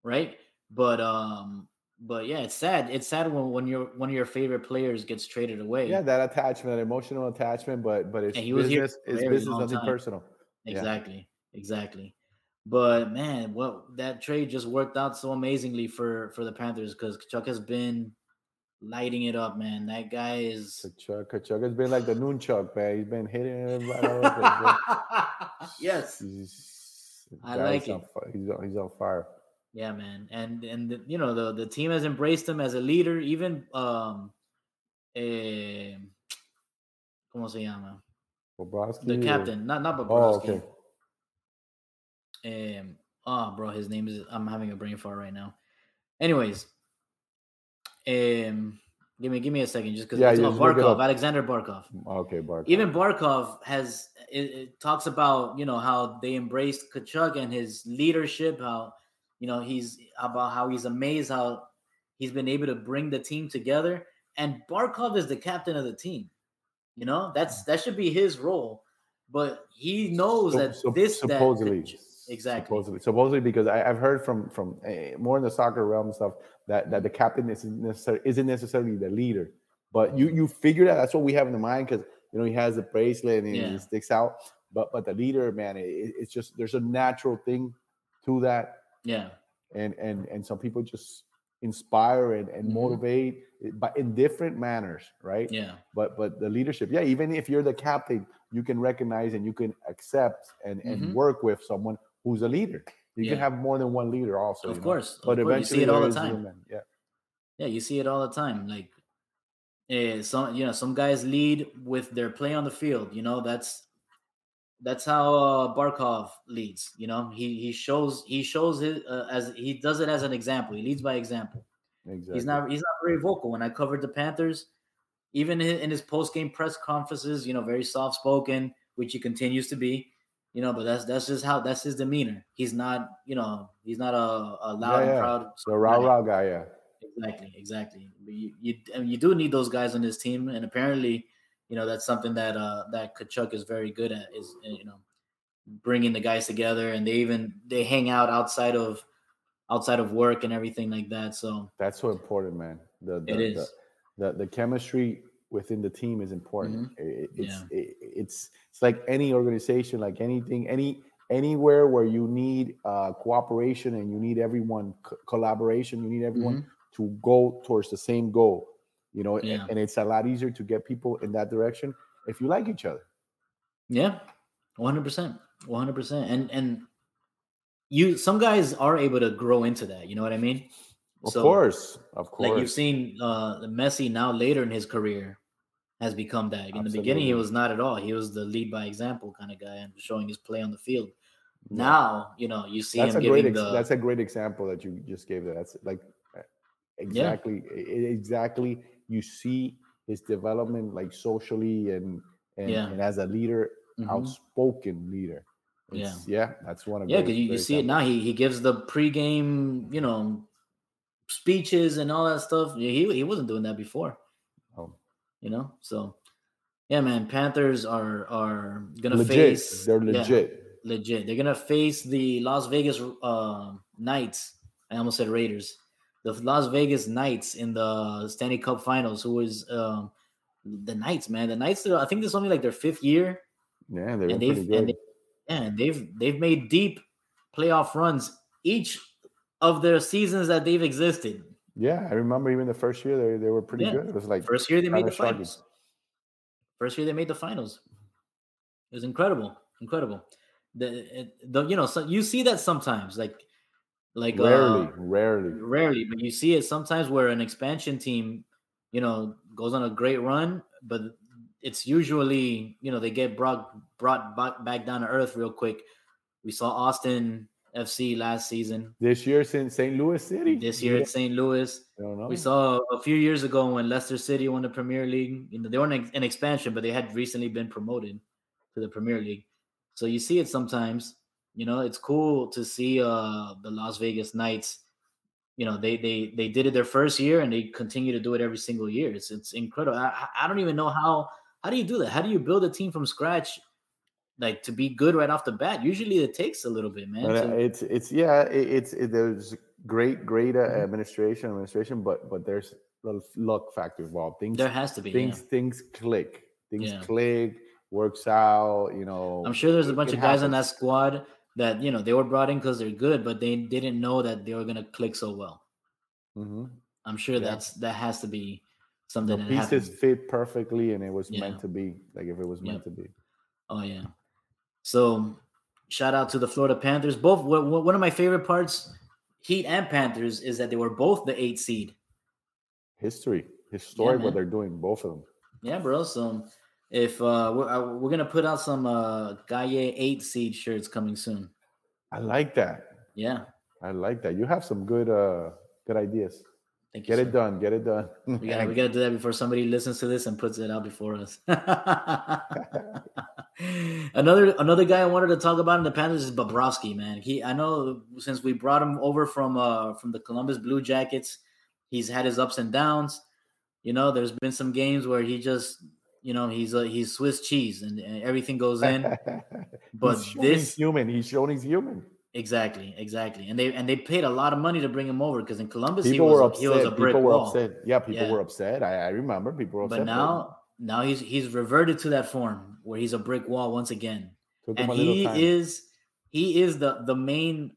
Speaker 3: right? But um, but yeah, it's sad. It's sad when, when your one of your favorite players gets traded away.
Speaker 4: Yeah, that attachment, that emotional attachment, but but it's
Speaker 3: And he was
Speaker 4: business. It's business, nothing
Speaker 3: time.
Speaker 4: personal. Yeah.
Speaker 3: Exactly. Exactly. But man, what that trade just worked out so amazingly for for the Panthers because Chuck has been lighting it up, man. That guy is
Speaker 4: Tkachuk, Tkachuk has been like the noon chuck, man. He's been hitting it right over the place, bro.
Speaker 3: yes.
Speaker 4: He's,
Speaker 3: I like it.
Speaker 4: He's on, he's on fire.
Speaker 3: Yeah, man. And and the- you know the the team has embraced him as a leader, even um eh, ¿cómo se llama?
Speaker 4: Bobrovsky.
Speaker 3: The
Speaker 4: or-
Speaker 3: captain, not not
Speaker 4: Oh,
Speaker 3: Bobrovsky.
Speaker 4: okay.
Speaker 3: Um, oh, bro, his name is. I'm having a brain fart right now. Anyways, um, give me give me a second, just because
Speaker 4: Yeah,
Speaker 3: it's
Speaker 4: you
Speaker 3: oh,
Speaker 4: just look it
Speaker 3: Barkov. Alexander Barkov.
Speaker 4: Okay, Bark.
Speaker 3: Even Barkov has it, it talks about you know how they embraced Tkachuk and his leadership. How you know he's about how he's amazed how he's been able to bring the team together. And Barkov is the captain of the team. You know that's that should be his role, but he knows
Speaker 4: So-
Speaker 3: that
Speaker 4: so-
Speaker 3: this that
Speaker 4: supposedly,
Speaker 3: Kach- exactly.
Speaker 4: supposedly, supposedly, because I, I've heard from from uh, more in the soccer realm and stuff that that the captain isn't necessarily isn't necessarily the leader, but you you figure that that's what we have in the mind because you know he has the bracelet and
Speaker 3: Yeah.
Speaker 4: he sticks out, but but the leader, man, it- it's just there's a natural thing to that,
Speaker 3: Yeah,
Speaker 4: and and and some people just inspire and, and
Speaker 3: Mhm.
Speaker 4: motivate, but in different manners, right?
Speaker 3: yeah,
Speaker 4: but but the leadership yeah even if you're the captain you can recognize and you can accept and and
Speaker 3: Mhm.
Speaker 4: work with someone who's a leader you can have more than one leader also
Speaker 3: of
Speaker 4: you know?
Speaker 3: course. of
Speaker 4: but
Speaker 3: course.
Speaker 4: eventually
Speaker 3: you see it all the time.
Speaker 4: yeah
Speaker 3: Yeah, you see it all the time. Like, eh, some you know some guys lead with their play on the field. You know that's that's how uh, Barkov leads. You know he he shows he shows it uh, as he does it as an example. He leads by example.
Speaker 4: exactly
Speaker 3: He's not he's not very vocal. When I covered the Panthers, even in his post game press conferences, you know, very soft spoken, which he continues to be. You know, but that's that's just how that's his demeanor. He's not, you know, he's not a, a loud
Speaker 4: Yeah,
Speaker 3: and proud.
Speaker 4: the rah
Speaker 3: guy.
Speaker 4: rah guy yeah
Speaker 3: Exactly, exactly. But you you, you do need those guys on this team, and apparently, you know, that's something that uh that Tkachuk is very good at is uh, you know bringing the guys together, and they even they hang out outside of outside of work and everything like that. So
Speaker 4: that's so important man the, the
Speaker 3: it is.
Speaker 4: the, the, the chemistry within the team is important
Speaker 3: Mhm.
Speaker 4: It- it's
Speaker 3: Yeah.
Speaker 4: it- it's it's like any organization like anything any anywhere where you need uh cooperation and you need everyone co- collaboration you need everyone
Speaker 3: Mhm.
Speaker 4: to go towards the same goal you know
Speaker 3: Yeah.
Speaker 4: and it's a lot easier to get people in that direction if you like each other
Speaker 3: Yeah, one hundred percent, one hundred percent, and and you some guys are able to grow into that. You know what I mean?
Speaker 4: of
Speaker 3: So,
Speaker 4: course of course
Speaker 3: Like you've seen uh Messi now later in his career has become that. In the beginning, he was not at all. He was the lead by example kind of guy and showing his play on the field.
Speaker 4: Yeah.
Speaker 3: Now, you know, you see
Speaker 4: that's
Speaker 3: him
Speaker 4: a great ex-
Speaker 3: the
Speaker 4: that's a great example that you just gave there that's like exactly e- exactly you see his development like socially and and,
Speaker 3: Yeah.
Speaker 4: and as a leader
Speaker 3: Mhm.
Speaker 4: outspoken leader
Speaker 3: Yeah.
Speaker 4: It's- yeah that's one of
Speaker 3: Yeah, because you, you see it now. He he gives the pregame, you know, speeches and all that stuff. He he wasn't doing that before.
Speaker 4: Oh,
Speaker 3: you know. So, yeah, man, Panthers are are gonna
Speaker 4: legit
Speaker 3: face.
Speaker 4: they're
Speaker 3: yeah,
Speaker 4: legit
Speaker 3: legit. They're gonna face the Las Vegas uh, Knights. I almost said Raiders. The Las Vegas Knights in the Stanley Cup Finals. Who is um, the Knights? Man, the Knights. I think this is only like their fifth year,
Speaker 4: yeah they're
Speaker 3: and they've
Speaker 4: good
Speaker 3: and they, yeah, and they've they've made deep playoff runs each of their seasons that they've existed.
Speaker 4: yeah i remember even the first year they, they were pretty
Speaker 3: Yeah.
Speaker 4: good it was like
Speaker 3: First year they made the
Speaker 4: shocking.
Speaker 3: finals. First year they made the finals. It was incredible, incredible. The, the you know so you see that sometimes like like
Speaker 4: rarely
Speaker 3: uh,
Speaker 4: rarely
Speaker 3: rarely, but you see it sometimes where an expansion team, you know, goes on a great run, but it's usually you know they get brought brought back, back down to earth real quick. We saw Austin FC last season.
Speaker 4: this year since st louis city
Speaker 3: This year
Speaker 4: yeah,
Speaker 3: at St. Louis.
Speaker 4: I don't know.
Speaker 3: We saw a few years ago when Leicester City won the Premier League. You know, they weren't in expansion, but they had recently been promoted to the Premier League. So you see it sometimes. You know, it's cool to see uh the Las Vegas Knights. You know, they they they did it their first year and they continue to do it every single year. It's it's incredible. I, I- don't even know how how do you do that? How do you build a team from scratch, like to be good right off the bat? Usually it takes a little bit, man.
Speaker 4: Uh, it's it's yeah it, it's it, there's great, great uh,
Speaker 3: Mhm.
Speaker 4: administration, administration, but but there's a luck factor involved. Things
Speaker 3: There has to be.
Speaker 4: things
Speaker 3: yeah.
Speaker 4: things click. Things
Speaker 3: Yeah.
Speaker 4: click, works out. You know,
Speaker 3: I'm sure there's a bunch of guys on that squad that you know they were brought in because they're good, but they didn't know that they were gonna click so well.
Speaker 4: Mhm.
Speaker 3: I'm sure
Speaker 4: Yeah.
Speaker 3: that's that has to be
Speaker 4: The
Speaker 3: something that
Speaker 4: pieces
Speaker 3: happened.
Speaker 4: fit perfectly, and it was
Speaker 3: Yeah.
Speaker 4: meant to be. Like if it was meant
Speaker 3: Yep.
Speaker 4: to be.
Speaker 3: Oh yeah. So shout out to the Florida Panthers. Both one of my favorite parts, Heat and Panthers, is that they were both the eight seed.
Speaker 4: History, historic.
Speaker 3: man.
Speaker 4: what they're doing, both of them.
Speaker 3: Yeah, bro. So if uh we're, uh, we're gonna put out some uh Calle eight seed shirts coming soon.
Speaker 4: I like that.
Speaker 3: Yeah.
Speaker 4: I like that. You have some good uh good ideas.
Speaker 3: Thank you.
Speaker 4: Get
Speaker 3: sir.
Speaker 4: it done. Get it done.
Speaker 3: We gotta, we gotta do that before somebody listens to this and puts it out before us. another another guy I wanted to talk about in the Panthers is Bobrovsky, man. He I know since we brought him over from uh from the Columbus Blue Jackets, he's had his ups and downs. You know, there's been some games where he just you know he's uh, he's Swiss cheese and, and everything goes in. But
Speaker 4: He's
Speaker 3: this-
Speaker 4: human. He's shown he's human.
Speaker 3: exactly, exactly. And they and they paid a lot of money to bring him over because in Columbus
Speaker 4: People
Speaker 3: he was
Speaker 4: were
Speaker 3: a-
Speaker 4: upset.
Speaker 3: he was a brick
Speaker 4: people were
Speaker 3: wall.
Speaker 4: upset. Yeah, people
Speaker 3: Yeah.
Speaker 4: were upset. I, I remember people were upset.
Speaker 3: But now now he's he's reverted to that form where he's a brick wall once again.
Speaker 4: took
Speaker 3: and he is he is the the main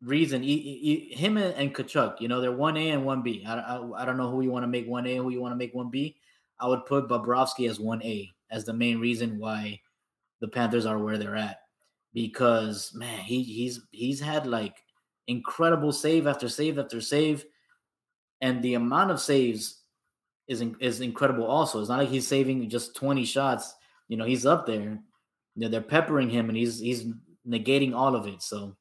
Speaker 3: reason he, he- him and, and Tkachuk, you know, they're one A and one B. I, I, I don't know who you want to make one A and who you want to make one B. I would put Bobrovsky as one A as the main reason why the Panthers are where they're at because man, he he's he's had like incredible save after save after save, and the amount of saves is is incredible. Also, it's not like he's saving just twenty shots. You know, he's up there. You know, they're peppering him, and he's he's negating all of it. So,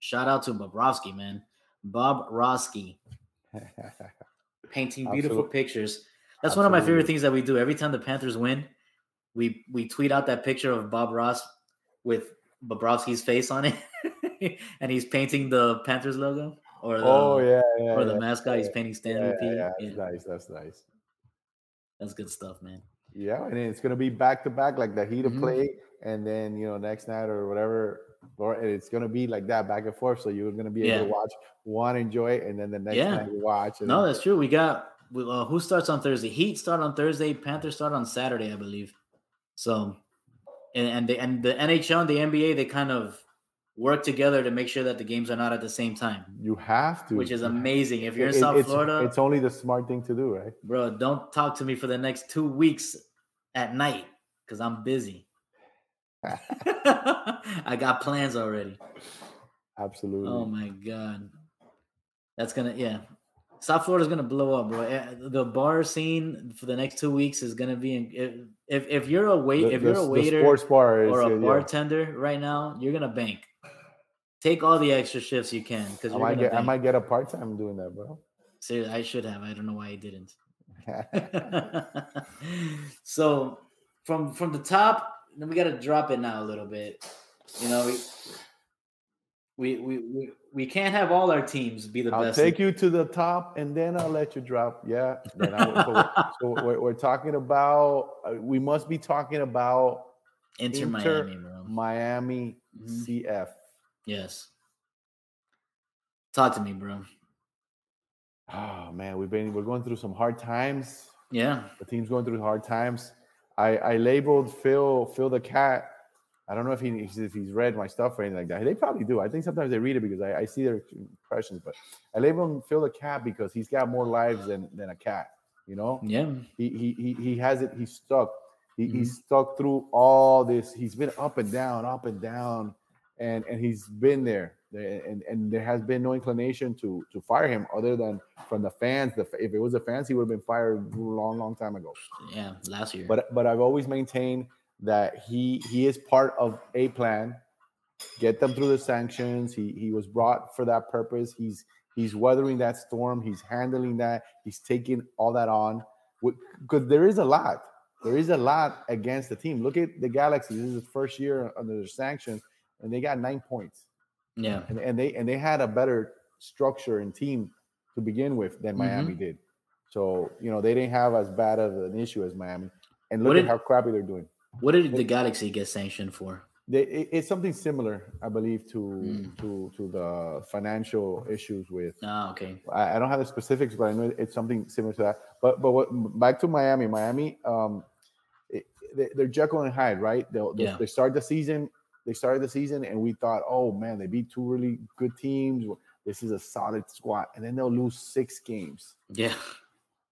Speaker 3: shout out to Bobrovsky, man. Bob Roski painting beautiful
Speaker 4: Absolute-
Speaker 3: 'pictures. That's one of my favorite things that we do. Every time the Panthers win, we we tweet out that picture of Bob Ross with Bobrovsky's face on it, and he's painting the Panthers logo or the,
Speaker 4: oh yeah, yeah.
Speaker 3: or the
Speaker 4: yeah,
Speaker 3: mascot. He's painting Stan
Speaker 4: yeah,
Speaker 3: P.
Speaker 4: yeah, nice. That's nice.
Speaker 3: that's good stuff, man.
Speaker 4: Yeah, and it's gonna be back to back like the heat of
Speaker 3: Mhm.
Speaker 4: play, and then you know next night or whatever, or and it's gonna be like that back and forth. So you're gonna be able to watch one, enjoy, and then the next
Speaker 3: Yeah.
Speaker 4: night you watch. And
Speaker 3: No, that's true. We got uh, who starts on Thursday? Heat start on Thursday. Panthers start on Saturday, I believe. So, and and the and the NHL and the NBA they kind of work together to make sure that the games are not at the same time,
Speaker 4: you have to,
Speaker 3: which is amazing. If you're in
Speaker 4: It-
Speaker 3: South
Speaker 4: it's,
Speaker 3: Florida,
Speaker 4: it's only the smart thing to do, right?
Speaker 3: bro, don't talk to me for the next two weeks at night because I'm busy. I got plans already.
Speaker 4: Absolutely.
Speaker 3: Oh my god, that's gonna yeah. South Florida's gonna blow up, bro. Eh, The bar scene for the next two weeks is gonna be. In, if if, you're a wait, if
Speaker 4: the-
Speaker 3: you're a waiter
Speaker 4: sports bar is,
Speaker 3: or a
Speaker 4: yeah.
Speaker 3: bartender right now, you're gonna bank. Take all the extra shifts you can because
Speaker 4: I might get, I might get a part time doing that, bro.
Speaker 3: Seriously, I should have. I don't know why I didn't. so from from the top, then we got to drop it now a little bit. You know, we we we we, we can't have all our teams be the
Speaker 4: I'll
Speaker 3: best.
Speaker 4: take you to the top, and then I'll let you drop. Yeah. Then I, so we're, we're, talking about. Uh, we must be talking about
Speaker 3: Inter,
Speaker 4: Inter
Speaker 3: Miami, bro.
Speaker 4: Miami
Speaker 3: Mhm.
Speaker 4: CF.
Speaker 3: Yes. Talk to me, bro.
Speaker 4: Oh man, we've been we're going through some hard times.
Speaker 3: Yeah.
Speaker 4: The team's going through hard times. I, I labeled Phil Phil the cat. I don't know if he if he's read my stuff or anything like that. They probably do. I think sometimes they read it because I, I see their impressions. But I labeled him Phil the cat because he's got more lives than than a cat. You know,
Speaker 3: Yeah.
Speaker 4: he he he, he has it. He's stuck. He,
Speaker 3: Mm-hmm.
Speaker 4: He's stuck through all this. He's been up and down, up and down, and and he's been there. There- And and there has been no inclination to to fire him other than from the fans. The if it was the fans, he would have been fired a long, long time ago.
Speaker 3: Yeah. Last year.
Speaker 4: But but I've always maintained that he he is part of a plan. Get them through the sanctions. He he was brought for that purpose. He's he's weathering that storm. He's handling that. He's taking all that on. Because there is a lot. There is a lot against the team. Look at the Galaxy. This is his first year under the sanctions, and they got nine points.
Speaker 3: yeah.
Speaker 4: And, and they and they had a better structure and team to begin with than Miami
Speaker 3: Mm-hmm.
Speaker 4: did. So you know they didn't have as bad of an issue as Miami. And look
Speaker 3: What
Speaker 4: at
Speaker 3: did-
Speaker 4: how crappy they're doing.
Speaker 3: What did the Galaxy get sanctioned for?
Speaker 4: they, it- it's something similar, I believe, to
Speaker 3: Mm.
Speaker 4: to to the financial issues with.
Speaker 3: Ah, okay.
Speaker 4: I, I don't have the specifics, but I know it's something similar to that. But but what, back to Miami, Miami, um, it, they, they're Jekyll and Hyde, right? They'll, they'll-
Speaker 3: Yeah.
Speaker 4: They start the season. They started the season, and we thought, oh man, they beat two really good teams. This is a solid squad, and then they'll lose six games.
Speaker 3: Yeah.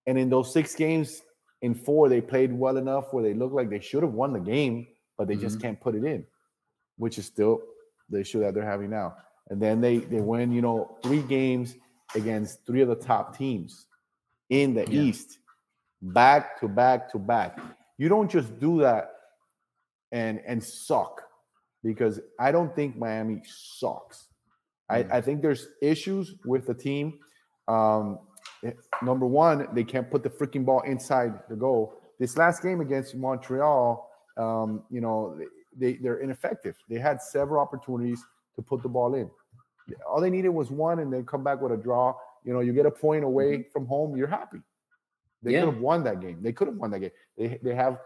Speaker 4: And in those six games, in four, they played well enough where they look like they should have won the game, but they just
Speaker 3: Mhm.
Speaker 4: can't put it in, which is still the issue that they're having now. And then they they win, you know, three games against three of the top teams in the
Speaker 3: Yeah.
Speaker 4: East, back to back to back. You don't just do that and and suck because I don't think Miami sucks. I,
Speaker 3: Mm.
Speaker 4: I think there's issues with the team. Um, number one, they can't put the freaking ball inside the goal. This last game against Montreal, um, you know, they, they're ineffective. They had several opportunities to put the ball in. All they needed was one, and they come back with a draw. You know, you get a point away from home, you're happy. They
Speaker 3: Yeah.
Speaker 4: could have won that game. They could have won that game. They, they have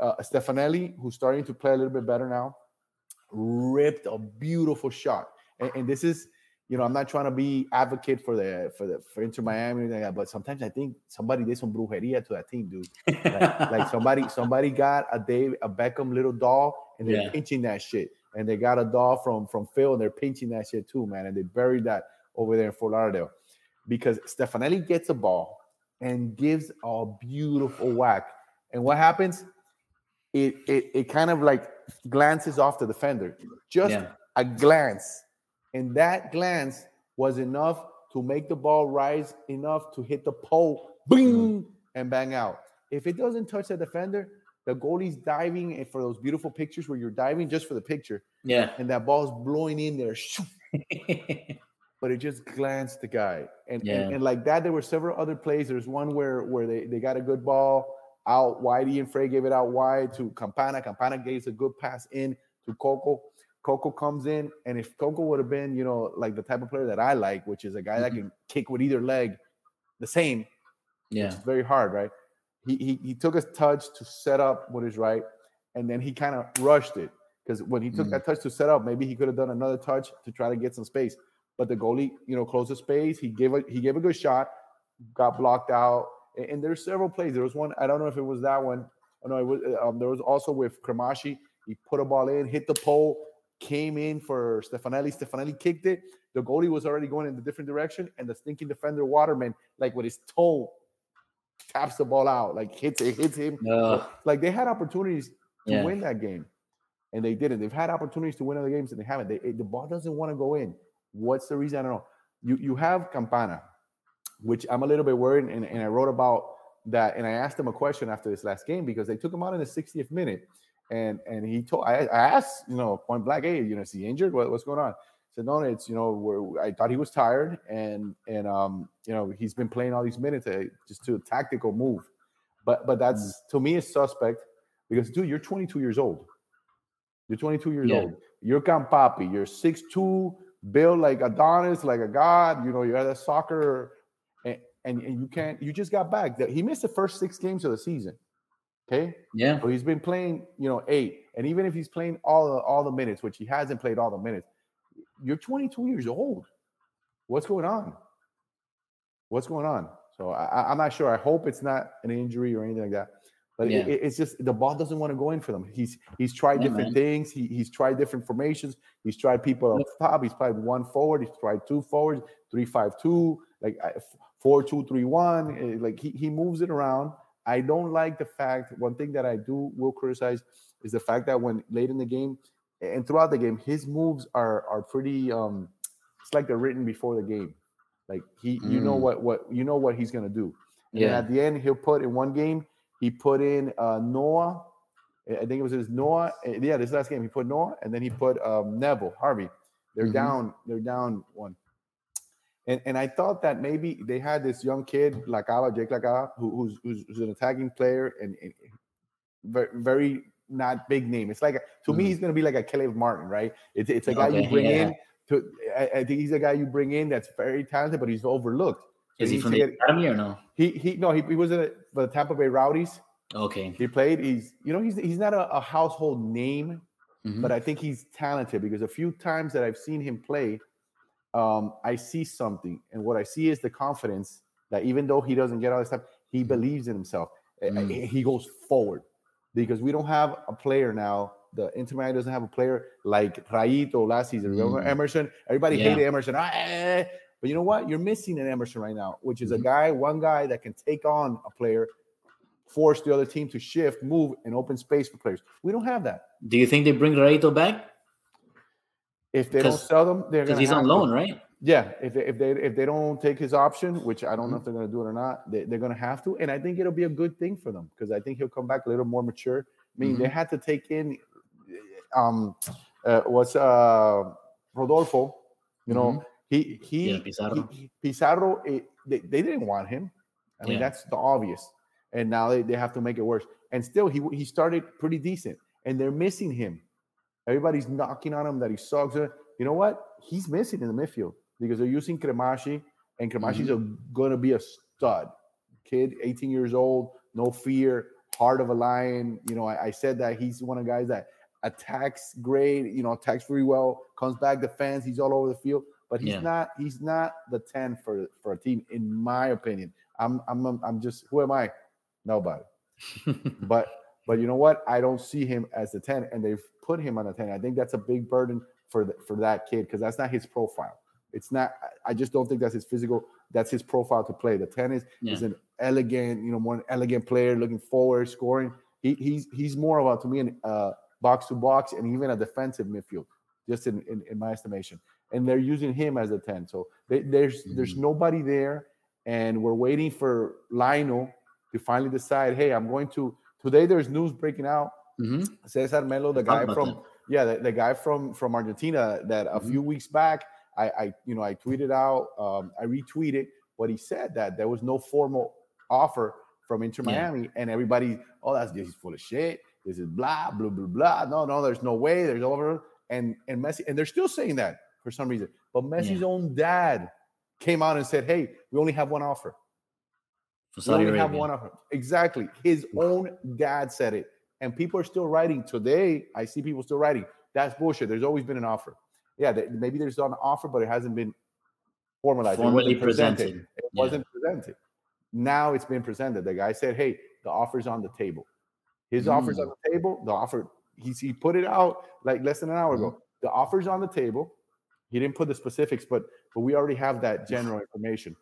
Speaker 4: uh, Stefanelli, who's starting to play a little bit better now, ripped a beautiful shot. And, and this is, you know, I'm not trying to be advocate for the for the for Inter Miami, like that, but sometimes I think somebody did some brujeria to that team, dude. Like, like somebody somebody got a Dave a Beckham little doll and they're
Speaker 3: Yeah.
Speaker 4: pinching that shit, and they got a doll from from Phil and they're pinching that shit too, man. And they buried that over there in Fort Lauderdale because Stefanelli gets a ball and gives a beautiful whack, and what happens? It it it kind of like glances off the defender, just
Speaker 3: Yeah.
Speaker 4: a glance, and that glance was enough to make the ball rise enough to hit the pole, bing, mm-hmm. and bang out. If it doesn't touch the defender, the goalie's diving and for those beautiful pictures where you're diving just for the picture,
Speaker 3: Yeah.
Speaker 4: and that ball's blowing in there, but it just glanced the guy. And,
Speaker 3: Yeah.
Speaker 4: and and like that, there were several other plays. There's one where where they, they got a good ball out wide. Ian Fray gave it out wide to Campana. Campana gave a good pass in to Coco. Coco comes in, and if Coco would have been, you know, like the type of player that I like, which is a guy that
Speaker 3: Mhm.
Speaker 4: can kick with either leg, the same,
Speaker 3: yeah.
Speaker 4: it's very hard, right? He, he he took a touch to set up what is right, and then he kind of rushed it because when he took
Speaker 3: Mm.
Speaker 4: that touch to set up, maybe he could have done another touch to try to get some space. But the goalie, you know, closed the space. He gave a he gave a good shot, got blocked out, and, and there's several plays. There was one I don't know if it was that one. Oh no, it was. Um, there was also with Cremaschi. He put a ball in, hit the pole, came in for Stefanelli. Stefanelli kicked it. The goalie was already going in a different direction, and the stinking defender Waterman, like with his toe, taps the ball out, like hits it, hits him.
Speaker 3: Ugh.
Speaker 4: Like they had opportunities to
Speaker 3: Yeah.
Speaker 4: win that game, and they didn't. They've had opportunities to win other games, and they haven't. They, eh, the ball doesn't want to go in. What's the reason? I don't know. You you have Campana, which I'm a little bit worried, and, and I wrote about that, and I asked him a question after this last game because they took him out in the 60th minute, and and he told I, I asked you know point blank, hey, you know, is he injured? What, what's going on? He said no, it's you know we're, I thought he was tired, and and um you know he's been playing all these minutes uh, just to a tactical move, but but that's to me is suspect because dude, you're 22 years old. You're 22 years
Speaker 3: Yeah.
Speaker 4: old. You're Campapi. You're six two, built like Adonis, like a god. You know, you're at a soccer, and, and, and you can't, you just got back. He missed the first six games of the season. Okay.
Speaker 3: Yeah.
Speaker 4: So he's been playing, you know, eight. And even if he's playing all the all the minutes, which he hasn't played all the minutes, you're 22 years old. What's going on? What's going on? So I, I'm not sure. I hope it's not an injury or anything like that. But
Speaker 3: Yeah.
Speaker 4: it, it- it's just the ball doesn't want to go in for them. He's he's tried
Speaker 3: Yeah,
Speaker 4: different
Speaker 3: man.
Speaker 4: things. He, he's tried different formations. He's tried people up top. He's tried one forward. He's tried two forwards, three five two, like four two three one. eh, Like he he moves it around. I don't like the fact. One thing that I do will criticize is the fact that when late in the game and throughout the game, his moves are are pretty. um It's like they're written before the game. Like he, you know
Speaker 3: Mm.
Speaker 4: what what you know what he's gonna do. And then
Speaker 3: Yeah.
Speaker 4: at the end, he'll put in one game. He put in uh, Noah. I think it was his Noah. uh, Yeah, this last game he put Noah, and then he put um, Neville Harvey. They're
Speaker 3: Mhm.
Speaker 4: down. They're down one. And and I thought that maybe they had this young kid, Lacava, Jake Lacava, who, who's, who's an attacking player and, and very very not big name. It's like a- to me,
Speaker 3: Mhm.
Speaker 4: he's gonna be like a Caleb Martin, right? It's it's a guy
Speaker 3: Okay,
Speaker 4: you bring
Speaker 3: yeah.
Speaker 4: in. To I, I think he's a guy you bring in that's very talented, but he's overlooked. So
Speaker 3: Is he from the
Speaker 4: get-
Speaker 3: academy or no?
Speaker 4: he he no he, he was in for the Tampa Bay Rowdies.
Speaker 3: Okay.
Speaker 4: He played. He's you know he's he's not a, a household name
Speaker 3: Mhm.
Speaker 4: but I think he's talented because a few times that I've seen him play, um, I see something, and what I see is the confidence that even though he doesn't get all this stuff, he believes in himself.
Speaker 3: Mm.
Speaker 4: He goes forward because we don't have a player now. The Inter Miami doesn't have a player like Raito last season. Remember
Speaker 3: Mm.
Speaker 4: Emerson? Everybody
Speaker 3: Yeah.
Speaker 4: hated Emerson. Ah, eh, eh, eh. But you know what? You're missing an Emerson right now, which is a
Speaker 3: Mhm.
Speaker 4: guy, one guy that can take on a player, force the other team to shift, move, and open space for players. We don't have that.
Speaker 3: Do you think they bring Raito back?
Speaker 4: If they don't sell them, they're
Speaker 3: Because he's on
Speaker 4: to.
Speaker 3: loan, right?
Speaker 4: Yeah, if they, if they if they don't take his option, which I don't know
Speaker 3: Mhm.
Speaker 4: if they're going to do it or not, they, they're going to have to, and I think it'll be a good thing for them because I think he'll come back a little more mature. I mean, they
Speaker 3: Mhm.
Speaker 4: had to take in, um, uh, what's uh Rodolfo, you know,
Speaker 3: Mhm.
Speaker 4: he he,
Speaker 3: Yeah, Pizarro.
Speaker 4: he- Pizarro, eh, they, they didn't want him. I mean,
Speaker 3: Yeah.
Speaker 4: that's the obvious, and now they, they have to make it worse. And still, he he started pretty decent, and they're missing him. Everybody's knocking on him that he sucks. You know what? He's missing in the midfield because they're using Cremaschi, and Cremaschi's mm-hmm. going to be a stud kid, 18 years old, no fear, heart of a lion. You know, I, I said that he's one of the guys that attacks great, you know, attacks very well, comes back defense, he's all over the field, but he's
Speaker 3: Yeah.
Speaker 4: not he's not the 10 for for a team, in my opinion. I'm I'm I'm just who am I? Nobody. But but you know what? I don't see him as the 10, and they've put him on a 10. I think that's a big burden for the, for that kid because that's not his profile. It's not. I- just don't think that's his physical. That's his profile to play. The 10 is is an elegant, you know, more an elegant player, looking forward, scoring. He, he's he's more about to me an uh, box to box and even a defensive midfield, just in, in in my estimation. And they're using him as a 10. So they, there's there's
Speaker 3: Mhm.
Speaker 4: nobody there, and we're waiting for Lionel to finally decide. Hey, I'm going to today. There's news breaking out.
Speaker 3: Mhm.
Speaker 4: Cesar Merlo, the guy from
Speaker 3: that.
Speaker 4: yeah, the, the guy from from Argentina that a
Speaker 3: Mhm.
Speaker 4: few weeks back, I, I you know I tweeted out, um, I retweeted what he said that there was no formal offer from Inter
Speaker 3: Yeah.
Speaker 4: Miami, and everybody, oh, that's this is full of shit. This is blah blah blah blah. No, no, there's no way. There's over and and Messi, and they're still saying that for some reason. But Messi's own dad came out and said, "Hey, we only have one offer.
Speaker 3: For
Speaker 4: We
Speaker 3: Saudi
Speaker 4: have
Speaker 3: Arabia.
Speaker 4: one offer." Exactly, his own dad said it, and people are still writing today. I see people still writing. That's bullshit. There's always been an offer. Yeah, maybe there's an offer, but it hasn't been formalized. It
Speaker 3: Formally
Speaker 4: wasn't presented.
Speaker 3: presented.
Speaker 4: It
Speaker 3: Yeah.
Speaker 4: wasn't presented. Now it's been presented. The guy said, "Hey, the offer's on the table. His offer's
Speaker 3: Mm.
Speaker 4: on the table. The offer he's, he put it out like less than an hour ago. The offer's on the table. He didn't put the specifics, but but we already have that general information,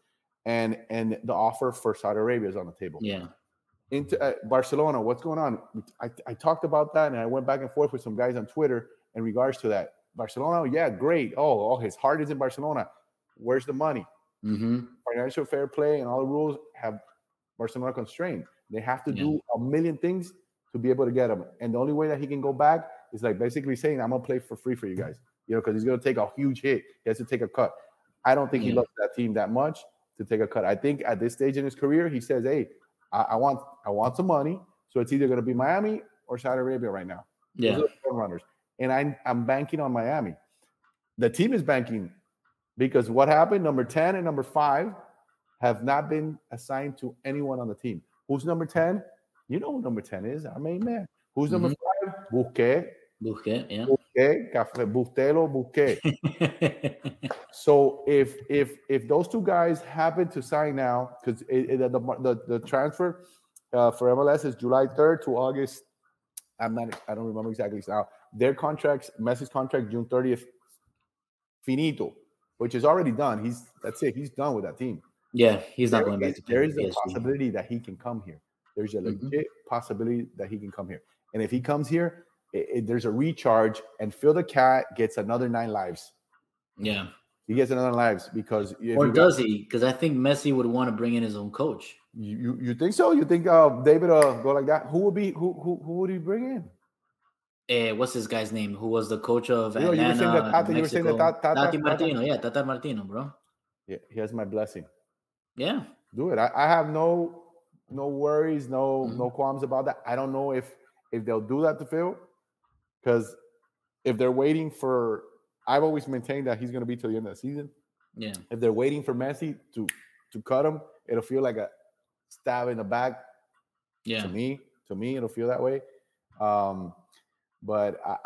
Speaker 4: and and the offer for Saudi Arabia is on the table.
Speaker 3: Yeah.
Speaker 4: Into uh, Barcelona, what's going on? I, I talked about that, and I went back and forth with some guys on Twitter in regards to that. Barcelona, yeah, great. Oh, oh, his heart is in Barcelona. Where's the money?
Speaker 3: hmm
Speaker 4: financial fair play and all the rules have Barcelona constrained. They have to
Speaker 3: Yeah.
Speaker 4: do a million things to be able to get him. And the only way that he can go back is like basically saying, I'm gonna play for free for you guys. You know, because he's gonna take a huge hit. He has to take a cut. I don't think he loves that team that much to take a cut. I think at this stage in his career, he says, Hey, I, I want I want some money. So it's either gonna be Miami or Saudi Arabia right now. Those
Speaker 3: Yeah.
Speaker 4: are the runners. And I'm I'm banking on Miami. The team is banking because what happened? Number 10 and number five have not been assigned to anyone on the team. Who's number 10? You know who number 10 is. I mean, man. Who's number mm-hmm. five? Busquets.
Speaker 3: Busquets, yeah.
Speaker 4: Busquets, Café, Bustelo, Busquets. So if if if those two guys happen to sign now, because the, the the transfer uh, for MLS is July 3rd to August. I'm not. I don't remember exactly now. Their contracts, Messi's contract, June 30th, finito, which is already done. He's that's it. He's done with that team.
Speaker 3: yeah, he's not
Speaker 4: There
Speaker 3: going back
Speaker 4: is-
Speaker 3: to
Speaker 4: there is a
Speaker 3: PSG.
Speaker 4: possibility that he can come here. There's a
Speaker 3: Mhm.
Speaker 4: legit possibility that he can come here. And if he comes here, it, it- there's a recharge, and Phil the Cat gets another nine lives.
Speaker 3: Yeah.
Speaker 4: He gets another lives because
Speaker 3: Or
Speaker 4: you got-
Speaker 3: does he? Because I think Messi would want to bring in his own coach.
Speaker 4: You, you you think so? You think uh, David uh, go like that? Who would be who who who would he bring in?
Speaker 3: Eh, what's this guy's name? Who was the coach of
Speaker 4: You know, you were saying that Tata- you were saying that
Speaker 3: Mexico?
Speaker 4: Tata-
Speaker 3: Tati
Speaker 4: Tata-
Speaker 3: Martino. Yeah, Tata Martino, bro.
Speaker 4: Yeah, he has my blessing.
Speaker 3: Yeah.
Speaker 4: Do it. I, I have no no worries, no
Speaker 3: Mhm.
Speaker 4: no qualms about that. I don't know if if they'll do that to Phil, because if they're waiting for, I've always maintained that he's going to be till the end of the season.
Speaker 3: Yeah.
Speaker 4: If they're waiting for Messi to to cut him, it'll feel like a stab in the back
Speaker 3: Yeah.
Speaker 4: to me to me it'll feel that way um but I,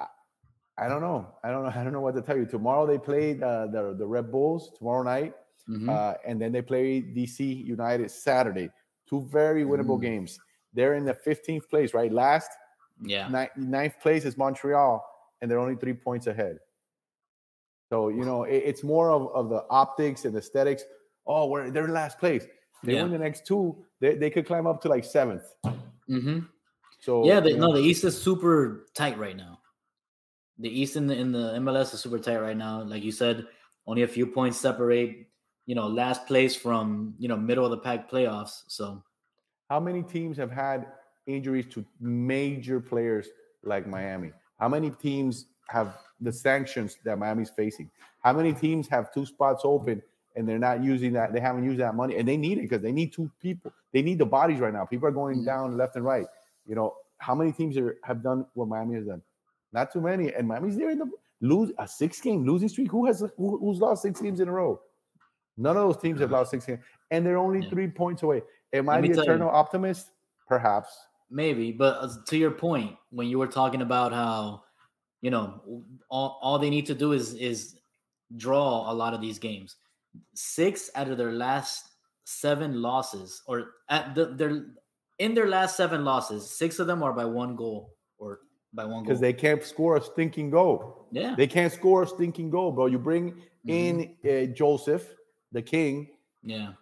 Speaker 4: I don't know. I don't know. I don't know what to tell you. Tomorrow they play the the, the Red Bulls tomorrow night,
Speaker 3: Mhm.
Speaker 4: uh, and then they play DC United Saturday. Two very winnable
Speaker 3: Mm.
Speaker 4: games. They're in the 15th place, right? Last
Speaker 3: yeah.
Speaker 4: ni- ninth place is Montreal, and they're only three points ahead. So you know it- it's more of, of the optics and aesthetics. Oh, we're they're in last place. They
Speaker 3: Yeah.
Speaker 4: win the next two, they, they could climb up to like seventh.
Speaker 3: hmm
Speaker 4: So
Speaker 3: Yeah, the,
Speaker 4: you know,
Speaker 3: no, the East is super tight right now. The East in the in the MLS is super tight right now. Like you said, only a few points separate, you know, last place from you know middle of the pack playoffs. So
Speaker 4: how many teams have had injuries to major players like Miami? How many teams have the sanctions that Miami's facing? How many teams have two spots open and they're not using that? They haven't used that money and they need it because they need two people. They need the bodies right now. People are going
Speaker 3: Mhm.
Speaker 4: down left and right. You know, how many teams are, have done what Miami has done? Not too many. And Miami's there in the lose a six game losing streak. Who has who, who's lost six games in a row? None of those teams have lost six games, and they're only
Speaker 3: Yeah.
Speaker 4: three points away. Am I
Speaker 3: Let
Speaker 4: the
Speaker 3: tell you.
Speaker 4: eternal optimist? Perhaps.
Speaker 3: Maybe, but uh, to your point, when you were talking about how you know all, all they need to do is is draw a lot of these games. Six out of their last seven losses, or at the, their in their last seven losses, six of them are by one goal or by one goal.
Speaker 4: because they can't score a stinking goal.
Speaker 3: yeah,
Speaker 4: They can't score a stinking goal, bro. You bring in uh, Joseph, the king.
Speaker 3: yeah.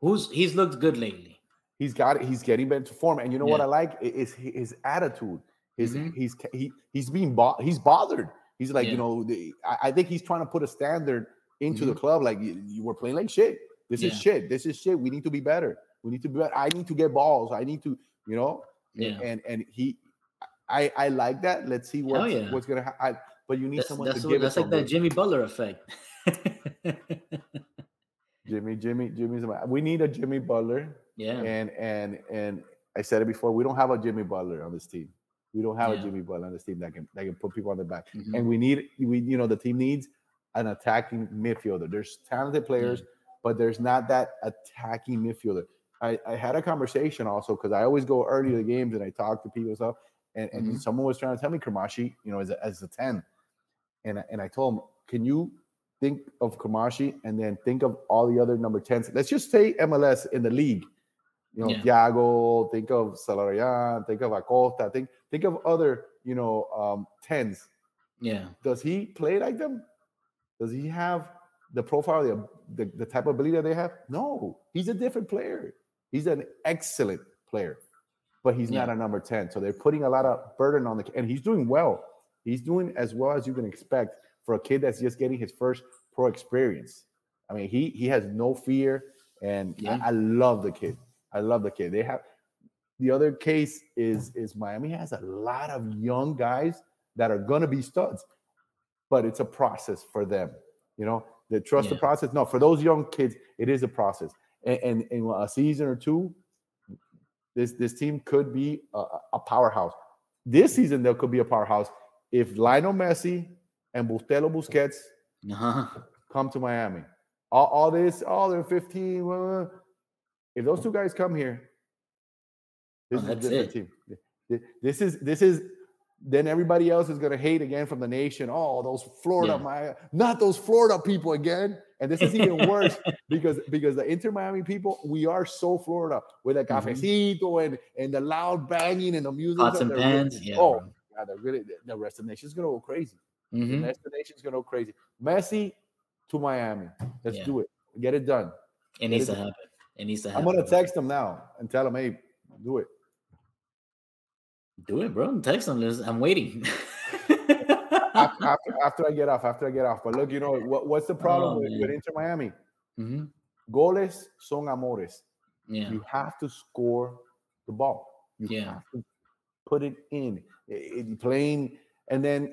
Speaker 3: Who's he's looked good lately.
Speaker 4: He's got it. He's getting back to form. And you know what I like is hi- his attitude. His
Speaker 3: Mhm.
Speaker 4: he's he he's being bo- he's bothered. He's like you know the, I, I think he's trying to put a standard into the club. Like you, you were playing like shit. This is
Speaker 3: Mm-hmm.
Speaker 4: Shit. This is shit. We need to be better. We need to be better. I need to get balls. I need to you know.
Speaker 3: Yeah.
Speaker 4: And and he, I I like that. Let's see what's
Speaker 3: yeah.
Speaker 4: what's gonna happen. But you need
Speaker 3: That's,
Speaker 4: someone
Speaker 3: that's,
Speaker 4: to
Speaker 3: what,
Speaker 4: give
Speaker 3: that's like that. Jimmy Butler effect.
Speaker 4: Jimmy, Jimmy, Jimmy's. We need a Jimmy Butler,
Speaker 3: yeah,
Speaker 4: and and and I said it before. We don't have a Jimmy Butler on this team. We don't have
Speaker 3: Yeah.
Speaker 4: a Jimmy Butler on this team that can that can put people on the back.
Speaker 3: Mhm.
Speaker 4: And we need we you know the team needs an attacking midfielder. There's talented players, but there's not that attacking midfielder. I, I had a conversation also because I always go early to the games and I talk to people and stuff. And, and
Speaker 3: Mhm.
Speaker 4: someone was trying to tell me Cremaschi, you know, as a, as a 10. And, I- and I told him, can you think of Cremaschi and then think of all the other number 10s? Let's just say MLS in the league. You know,
Speaker 3: Yeah.
Speaker 4: Thiago, think of Zelarayán, think of Acosta, think think of other, you know, um, 10s
Speaker 3: yeah,
Speaker 4: does he play like them? Does he have the profile, the, the, the type of ability that they have? No, he's a different player. He's an excellent player, but he's not a number 10. So they're putting a lot of burden on the kid. and he's doing well. He's doing as well as you can expect for a kid that's just getting his first pro experience. I mean, he he has no fear, and
Speaker 3: Yeah.
Speaker 4: I, I love the kid. I love the kid. They have the other case is is Miami has a lot of young guys that are gonna be studs, but it's a process for them. You know, they trust the process. No, for those young kids, it is a process. And, and in a season or two, this this team could be a, a powerhouse. This season, there could be a powerhouse if Lionel Messi and Bustelo Busquets
Speaker 3: uh-huh.
Speaker 4: come to Miami. All, all this, all they're 15. blah, blah, blah. If those two guys come here, this
Speaker 3: Oh,
Speaker 4: is a different
Speaker 3: it.
Speaker 4: team. This is this is then everybody else is gonna hate again from the nation. Oh, those Florida,
Speaker 3: Yeah.
Speaker 4: my not those Florida people again. And this is even worse because because the Inter Miami people, we are so Florida with the
Speaker 3: Mhm.
Speaker 4: cafecito and and the loud banging and the music.
Speaker 3: Pots and
Speaker 4: they're really-
Speaker 3: Yeah.
Speaker 4: oh,
Speaker 3: bro.
Speaker 4: God, they're really the rest of the nation's gonna go crazy. The
Speaker 3: Mhm.
Speaker 4: rest of the nation's gonna go crazy. Messi to Miami. Let's
Speaker 3: Yeah.
Speaker 4: do it. Get it done.
Speaker 3: It needs to
Speaker 4: is-
Speaker 3: happen. It needs to
Speaker 4: I'm gonna text him now and tell him, hey, do it.
Speaker 3: Do it, bro. Text him. I'm waiting.
Speaker 4: After, after, after I get off, after I get off. But look, you know what, what's the problem
Speaker 3: Oh,
Speaker 4: with, with. Inter Miami?
Speaker 3: Mhm.
Speaker 4: Goles son amores.
Speaker 3: Yeah.
Speaker 4: You have to score the ball. You
Speaker 3: Yeah.
Speaker 4: have to put it in. I- I- playing, and then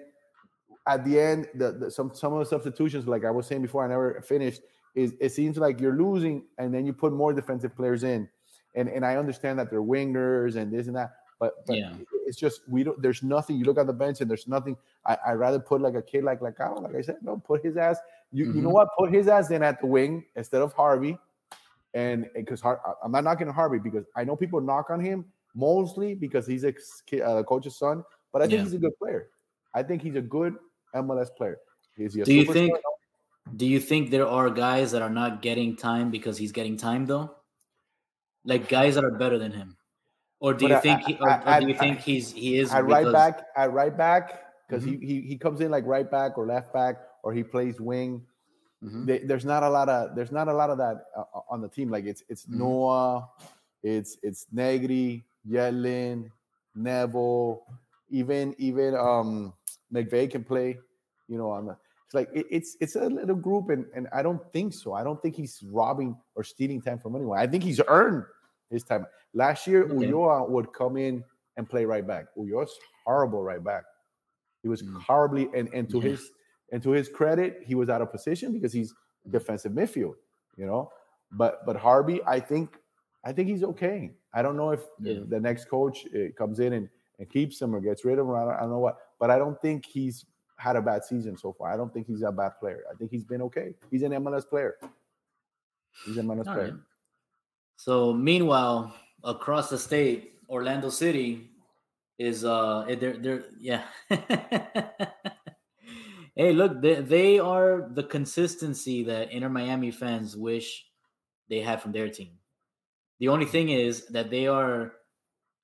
Speaker 4: at the end, the, the some some of the substitutions, like I was saying before, I never finished. Is it seems like you're losing, and then you put more defensive players in, and and I understand that they're wingers and this and that, but but
Speaker 3: Yeah.
Speaker 4: it's just we don't. There's nothing. You look at the bench and there's nothing. I I rather put like a kid like like like I said, no, put his ass. You you know
Speaker 3: Mhm.
Speaker 4: what? Put his ass in at the wing instead of Harvey and because I'm not knocking Harvey because I know people knock on him mostly because he's a uh, coach's son, but I think
Speaker 3: Yeah.
Speaker 4: he's a good player. I think he's a good MLS player. Is he a
Speaker 3: Do you think? Do you think there are guys that are not getting time because he's getting time though? Like guys that are better than him, or do
Speaker 4: But
Speaker 3: you
Speaker 4: I-
Speaker 3: think? He, or,
Speaker 4: I-
Speaker 3: or do you
Speaker 4: I-
Speaker 3: think he's he is
Speaker 4: at right back, at right back, because
Speaker 3: Mhm.
Speaker 4: he, he he comes in like right back or left back, or he plays wing.
Speaker 3: Mhm.
Speaker 4: They, there's not a lot of there's not a lot of that uh, on the team. Like it's it's
Speaker 3: Mhm.
Speaker 4: Noah, it's it's Negri, Yedlin, Neville, even even um McVey can play. You know, on the it's like it, it's it's a little group, and and I don't think so. I don't think he's robbing or stealing time from anyone. I think he's earned his time. Last year,
Speaker 3: Okay.
Speaker 4: Ulloa would come in and play right back. Ulloa's horrible right back. He was
Speaker 3: Mm.
Speaker 4: horribly, and and to
Speaker 3: Yeah.
Speaker 4: his and to his credit, he was out of position because he's defensive midfield. You know, but but Harvey, I think I think he's okay. I don't know if
Speaker 3: Yeah.
Speaker 4: the next coach uh, comes in and, and keeps him or gets rid of him. I don't, I don't know what, but I don't think he's had a bad season so far. I don't think he's a bad player. I think he's been okay. He's an MLS player. He's an MLS
Speaker 3: All
Speaker 4: player.
Speaker 3: right. So meanwhile, across the state, Orlando City is uh eh, they're they're yeah. hey, look, they, they are the consistency that Inter Miami fans wish they had from their team. The only thing is that they are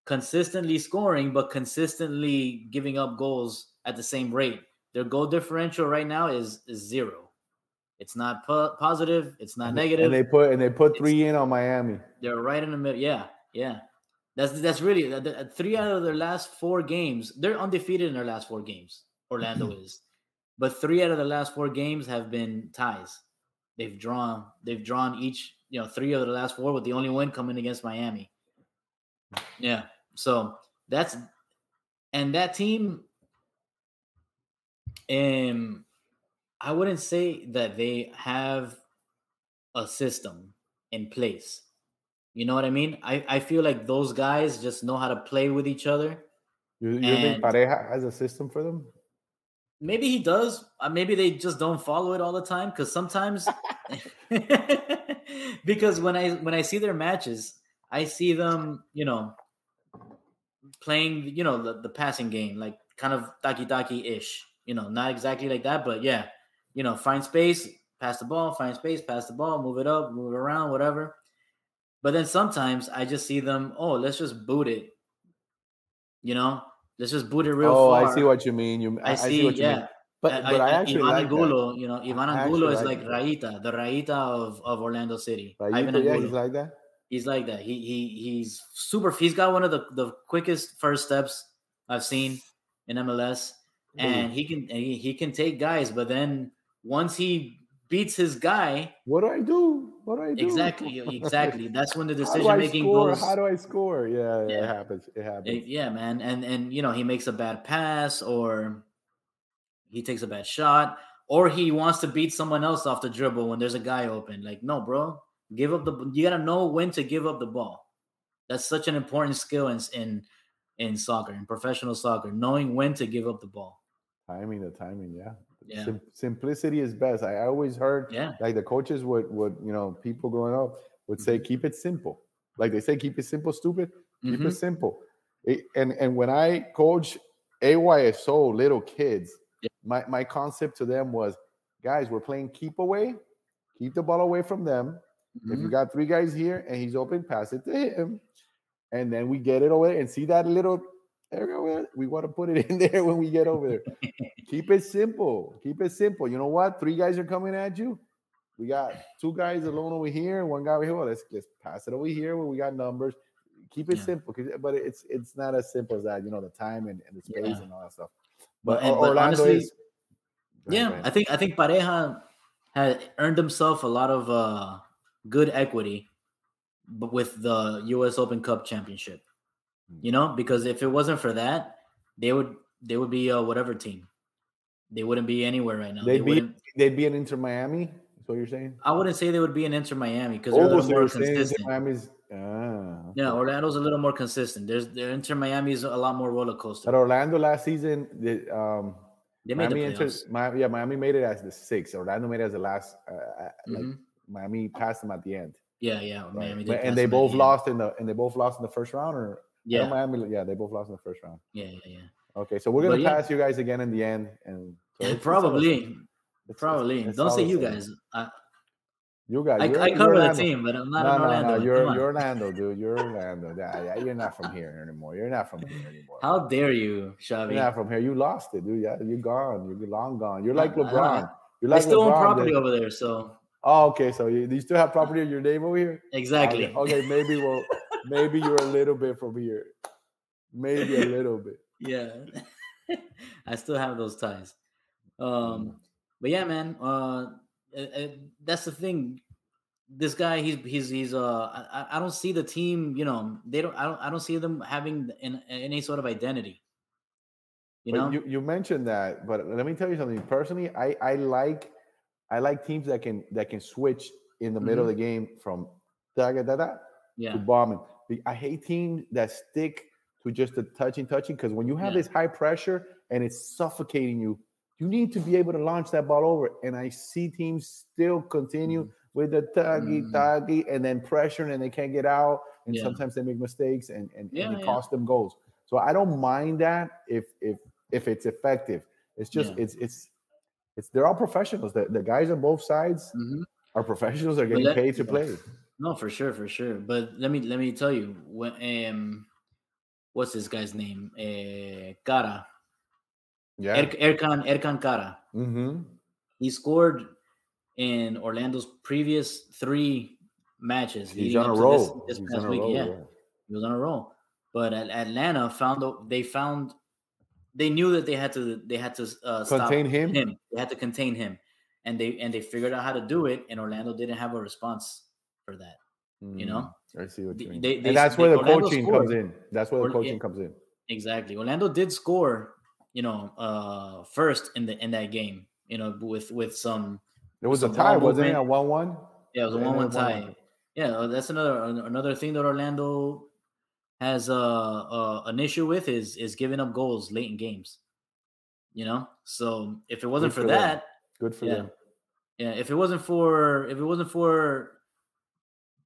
Speaker 3: consistently scoring, but consistently giving up goals at the same rate. Their goal differential right now is, is zero. It's not po- positive. It's not negative.
Speaker 4: And they put and they put three in on Miami.
Speaker 3: They're right in the middle. Yeah, yeah. That's that's really that- that- three out of their last four games. They're undefeated in their last four games. Orlando mm-hmm. is, but three out of the last four games have been ties. They've drawn. They've drawn each. You know, three of the last four, with the only win coming against Miami. Yeah. So that's and that team. Um, I wouldn't say that they have a system in place. You know what I mean? I, I feel like those guys just know how to play with each other.
Speaker 4: You, you think
Speaker 3: And-
Speaker 4: Pareja has a system for them?
Speaker 3: Maybe he does. Uh, maybe they just don't follow it all the time because sometimes because when I when I see their matches, I see them, you know, playing, you know, the, the passing game, like kind of taki taki ish. You know, not exactly like that, but yeah, you know, find space, pass the ball, find space, pass the ball, move it up, move it around, whatever. But then sometimes I just see them, oh, let's just boot it. You know, let's just boot it real
Speaker 4: oh,
Speaker 3: far.
Speaker 4: I see what you mean. You,
Speaker 3: I see,
Speaker 4: what you
Speaker 3: yeah.
Speaker 4: mean. But but I, actually
Speaker 3: Ivan
Speaker 4: like that.
Speaker 3: Angulo, you know, Ivan
Speaker 4: I
Speaker 3: Angulo is
Speaker 4: like
Speaker 3: like. Raita, the Raita of, of Orlando City. Ivan
Speaker 4: yeah,
Speaker 3: Angulo.
Speaker 4: he's like that.
Speaker 3: He's like that. He he he's super. He's got one of the, the quickest first steps I've seen in MLS, and he can he, he can take guys. But then once he beats his guy,
Speaker 4: What do I do? What do I do?
Speaker 3: exactly, exactly. That's when the decision making
Speaker 4: score?
Speaker 3: goes.
Speaker 4: How do I score? Yeah, yeah, it happens. It happens.
Speaker 3: Eh, yeah, man, and and you know he makes a bad pass or he takes a bad shot or he wants to beat someone else off the dribble when there's a guy open. Like, no, bro, give up the. You gotta know when to give up the ball. That's such an important skill in in in soccer, in professional soccer, knowing when to give up the ball.
Speaker 4: Timing, the timing, yeah.
Speaker 3: Yeah.
Speaker 4: Sim- simplicity is best. I, I always heard
Speaker 3: Yeah,
Speaker 4: like the coaches would would you know people growing up would say keep it simple. Like they say keep it simple, stupid. Keep
Speaker 3: Mhm.
Speaker 4: it simple. It- and and when I coach AYSO little kids,
Speaker 3: Yeah.
Speaker 4: my my concept to them was, guys, we're playing keep away, keep the ball away from them. If you
Speaker 3: Mhm.
Speaker 4: got three guys here and he's open, pass it to him, and then we get it away and see that little area. We go. We want to put it in there when we get over there. Keep it simple. Keep it simple. You know what? Three guys are coming at you. We got two guys alone over here, one guy over here. Well, let's just pass it over here where we got numbers. Keep it
Speaker 3: Yeah.
Speaker 4: simple, but it's it's not as simple as that. You know, the time and, and the space
Speaker 3: Yeah.
Speaker 4: and all that stuff.
Speaker 3: But-
Speaker 4: But,
Speaker 3: but
Speaker 4: Orlando
Speaker 3: honestly-
Speaker 4: is.
Speaker 3: Yeah,
Speaker 4: ahead.
Speaker 3: I think I think Pareja had earned himself a lot of uh, good equity, but with the U.S. Open Cup championship. You know, because if it wasn't for that, they would they would be uh, whatever team. They wouldn't be anywhere right now.
Speaker 4: They'd
Speaker 3: They
Speaker 4: be- they'd be an Inter Miami. That's what you're saying?
Speaker 3: I wouldn't say they would be an Inter Miami because they're a
Speaker 4: Oh,
Speaker 3: little more consistent.
Speaker 4: Miami's. Ah,
Speaker 3: Yeah. Orlando's a little more consistent. There's the Inter Miami is a lot more roller coaster.
Speaker 4: At Orlando last season, the, um,
Speaker 3: They made
Speaker 4: Miami
Speaker 3: the
Speaker 4: entered. Miami, yeah, Miami made it as the sixth. Orlando made it as the last. Uh, uh, like
Speaker 3: Mhm.
Speaker 4: Miami passed them at the end,
Speaker 3: Yeah, yeah.
Speaker 4: right?
Speaker 3: Miami pass
Speaker 4: and they both lost in the and they both lost in the first round, or I
Speaker 3: Yeah,
Speaker 4: Miami, yeah, they both lost in the first round.
Speaker 3: yeah, yeah, yeah.
Speaker 4: Okay, so we're gonna
Speaker 3: But yeah.
Speaker 4: pass you guys again in the end, and so it's-
Speaker 3: probably,
Speaker 4: it's- it's-
Speaker 3: probably. Don't say you guys. I,
Speaker 4: You guys,
Speaker 3: I, I cover the team, but I'm not
Speaker 4: no, no,
Speaker 3: Orlando.
Speaker 4: no,
Speaker 3: Come
Speaker 4: you're you're Orlando, dude. You're Orlando. Yeah, yeah, you're not from here anymore. You're not from here anymore.
Speaker 3: How dare you,
Speaker 4: You're not from here. You lost it, dude. Yeah, you're gone. You're long gone. You're like
Speaker 3: I- I
Speaker 4: LeBron. You're like
Speaker 3: still own property
Speaker 4: dude.
Speaker 3: over there, so
Speaker 4: Oh, okay. So you, you still have property in your name over here?
Speaker 3: exactly.
Speaker 4: Okay, okay, maybe well, maybe you're a little bit from here. Maybe a little bit.
Speaker 3: Yeah, I still have those ties.
Speaker 4: Mm.
Speaker 3: Um, but yeah, man, uh, uh, uh, that's the thing. This guy, he's he's he's uh, I, I- don't see the team. You know, they don't. I don't. I don't see them having an, any sort of identity. You
Speaker 4: But
Speaker 3: know,
Speaker 4: you, you mentioned that, but let me tell you something. Personally, I, I like I like teams that can that can switch in the middle of the game from da da da da to bombing. I hate teams that stick to just the touching, touching, because when you have
Speaker 3: Yeah.
Speaker 4: this high pressure and it's suffocating you, you need to be able to launch that ball over. And I see teams still continue
Speaker 3: Mhm.
Speaker 4: with the tuggy,
Speaker 3: Mm.
Speaker 4: tuggy, and then pressuring and they can't get out. And
Speaker 3: Yeah.
Speaker 4: sometimes they make mistakes and, and,
Speaker 3: Yeah,
Speaker 4: and it costs them goals. So I don't mind that if if if it's effective. It's just it's it's it's they're all professionals. The, the guys on both sides
Speaker 3: Mhm.
Speaker 4: are professionals, are getting paid to play.
Speaker 3: No, for sure, for sure. But let me let me tell you, when um, what's this guy's name? Uh, Kara,
Speaker 4: Yeah.
Speaker 3: er- Ercan Ercan Kara.
Speaker 4: mm-hmm.
Speaker 3: He scored in Orlando's previous three matches.
Speaker 4: He's on a roll.
Speaker 3: This, this past week.
Speaker 4: roll.
Speaker 3: yeah,
Speaker 4: yeah.
Speaker 3: he was on a roll. But at Atlanta found they found they knew that they had to they had to uh, stop
Speaker 4: Contain him?
Speaker 3: They had to contain him, and they and they figured out how to do it. And Orlando didn't have a response for that. You know?
Speaker 4: Mm, I see what you mean.
Speaker 3: they- they-
Speaker 4: and that's
Speaker 3: they-
Speaker 4: where the
Speaker 3: Orlando
Speaker 4: coaching
Speaker 3: scored.
Speaker 4: comes in. That's where the coaching
Speaker 3: yeah.
Speaker 4: comes in.
Speaker 3: Exactly. Orlando did score, you know, uh first in the in that game. You know, with with some
Speaker 4: There was a tie, wasn't it? A one-one.
Speaker 3: Yeah, it was a one-one
Speaker 4: a
Speaker 3: tie.
Speaker 4: 1-1.
Speaker 3: Yeah, uh, that's another another thing that Orlando has uh, uh, an issue with is is giving up goals late in games. You know, so if it wasn't
Speaker 4: Good
Speaker 3: for
Speaker 4: for them.
Speaker 3: that,
Speaker 4: Good for
Speaker 3: yeah,
Speaker 4: them.
Speaker 3: yeah, if it wasn't for if it wasn't for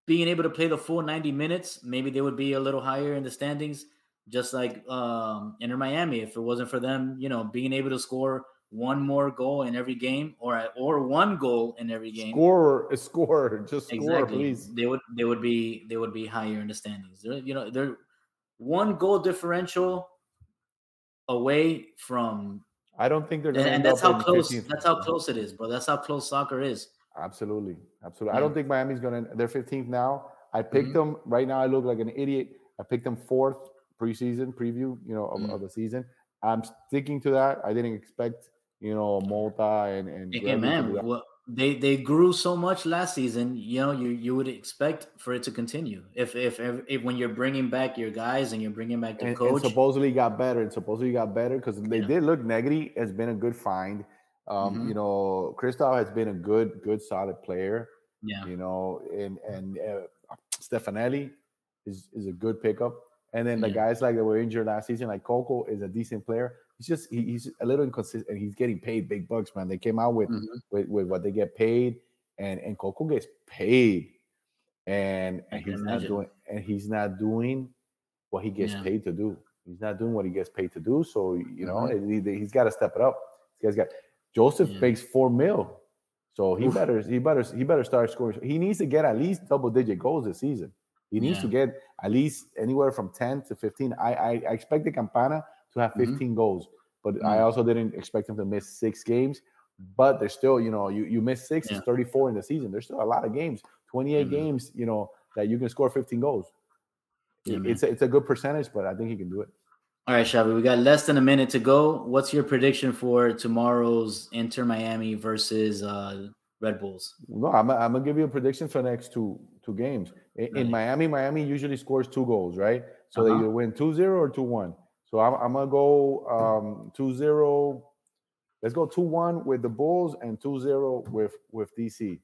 Speaker 3: being able to play the full ninety minutes, maybe they would be a little higher in the standings. Just like um, Inter Miami, if it wasn't for them, you know, being able to score one more goal in every game, or or one goal in every game,
Speaker 4: Score, a score, just score,
Speaker 3: exactly.
Speaker 4: please.
Speaker 3: they would they would be they would be higher in the standings. They're, you know they're one goal differential away from
Speaker 4: I don't think they're
Speaker 3: and,
Speaker 4: going to
Speaker 3: and that's how close that's how close it is bro. That's how close soccer is
Speaker 4: Absolutely, absolutely. I don't think Miami's going to. They're 15th now. I picked
Speaker 3: Mhm.
Speaker 4: them right now. I look like an idiot. I picked them fourth preseason preview, you know, of,
Speaker 3: Mm.
Speaker 4: of the season. I'm sticking to that. I didn't expect, you know, Malta and and
Speaker 3: Hey, man what they they grew so much last season you know you you would expect for it to continue if if if, if when you're bringing back your guys and you're bringing back the
Speaker 4: and, and
Speaker 3: coach
Speaker 4: supposedly got better. And supposedly got better because they
Speaker 3: Yeah.
Speaker 4: did look Negri has been a good find. Um,
Speaker 3: Mhm.
Speaker 4: You know, Kristoff has been a good, good, solid player.
Speaker 3: yeah
Speaker 4: You know, and and uh, Stefanelli is is a good pickup. And then the
Speaker 3: Yeah.
Speaker 4: guys like that were injured last season, like Coco, is a decent player. He's just he, he's a little inconsistent. And he's getting paid big bucks, man. They came out with
Speaker 3: Mhm.
Speaker 4: with, with what they get paid, and and Coco gets paid, and, and he's not doing and he's not doing what he gets
Speaker 3: Yeah.
Speaker 4: paid to do. He's not doing what he gets paid to do. So you know
Speaker 3: Mhm.
Speaker 4: he, has got to step it up. Guy's got Joseph
Speaker 3: Yeah.
Speaker 4: makes four mil, so he
Speaker 3: Oof.
Speaker 4: better he better he better start scoring. He needs to get at least double digit goals this season. He needs to get at least anywhere from ten to fifteen. I I, I expect the Campana to have
Speaker 3: Mhm.
Speaker 4: 15 goals, but I
Speaker 3: Mhm.
Speaker 4: also didn't expect him to miss six games. But there's still, you know, you you miss six,
Speaker 3: Yeah.
Speaker 4: it's 34 in the season. There's still a lot of games, 28
Speaker 3: Mhm.
Speaker 4: games, you know, that you can score 15 goals.
Speaker 3: Yeah,
Speaker 4: it's a, it's a good percentage, but I think he can do it.
Speaker 3: All right, Shabby, we got less than a minute to go. What's your prediction for tomorrow's Inter Miami versus uh, Red Bulls?
Speaker 4: No, I'm, I'm gonna give you a prediction for the next two two games. In, in Miami, Miami usually scores two goals, right? So they
Speaker 3: Uh-huh.
Speaker 4: either win 2-0 or 2-1. So I'm, I'm gonna go um 2-0. Let's go 2-1 with the Bulls and 2-0 with with DC.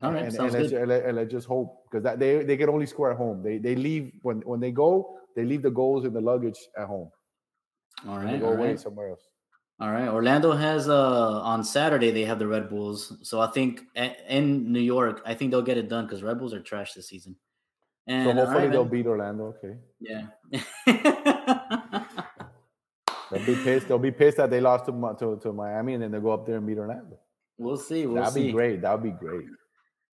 Speaker 3: All right,
Speaker 4: and,
Speaker 3: sounds
Speaker 4: and, let's,
Speaker 3: good.
Speaker 4: and, let, and let's just hope because that they they can only score at home. They they leave when when they go, they leave the goals and the luggage at home.
Speaker 3: All
Speaker 4: right, they go
Speaker 3: all
Speaker 4: away
Speaker 3: right,
Speaker 4: somewhere else.
Speaker 3: all right. Orlando has uh on Saturday they have the Red Bulls, so I think a- in New York, I think they'll get it done because Red Bulls are trash this season. And
Speaker 4: So hopefully
Speaker 3: right,
Speaker 4: they'll
Speaker 3: man.
Speaker 4: beat Orlando. Okay.
Speaker 3: Yeah.
Speaker 4: They'll be pissed. They'll be pissed that they lost to to, to Miami, and then they'll go up there and beat Orlando.
Speaker 3: We'll see. We'll
Speaker 4: That'd
Speaker 3: see.
Speaker 4: be great. That'd be great.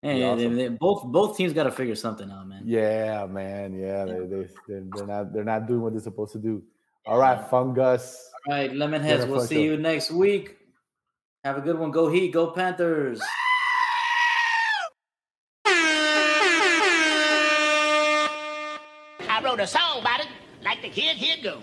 Speaker 3: Hey,
Speaker 4: Be
Speaker 3: they-
Speaker 4: awesome.
Speaker 3: they- both both teams got to figure something out, man.
Speaker 4: Yeah, man. Yeah, they they they're, they're not they're not doing what they're supposed to do. All right, fungus.
Speaker 3: All right,
Speaker 4: Yeah,
Speaker 3: Lemonheads. We'll see
Speaker 4: it.
Speaker 3: you next week. Have a good one. Go Heat. Go Panthers.
Speaker 5: I wrote a song about it, like the kid here go.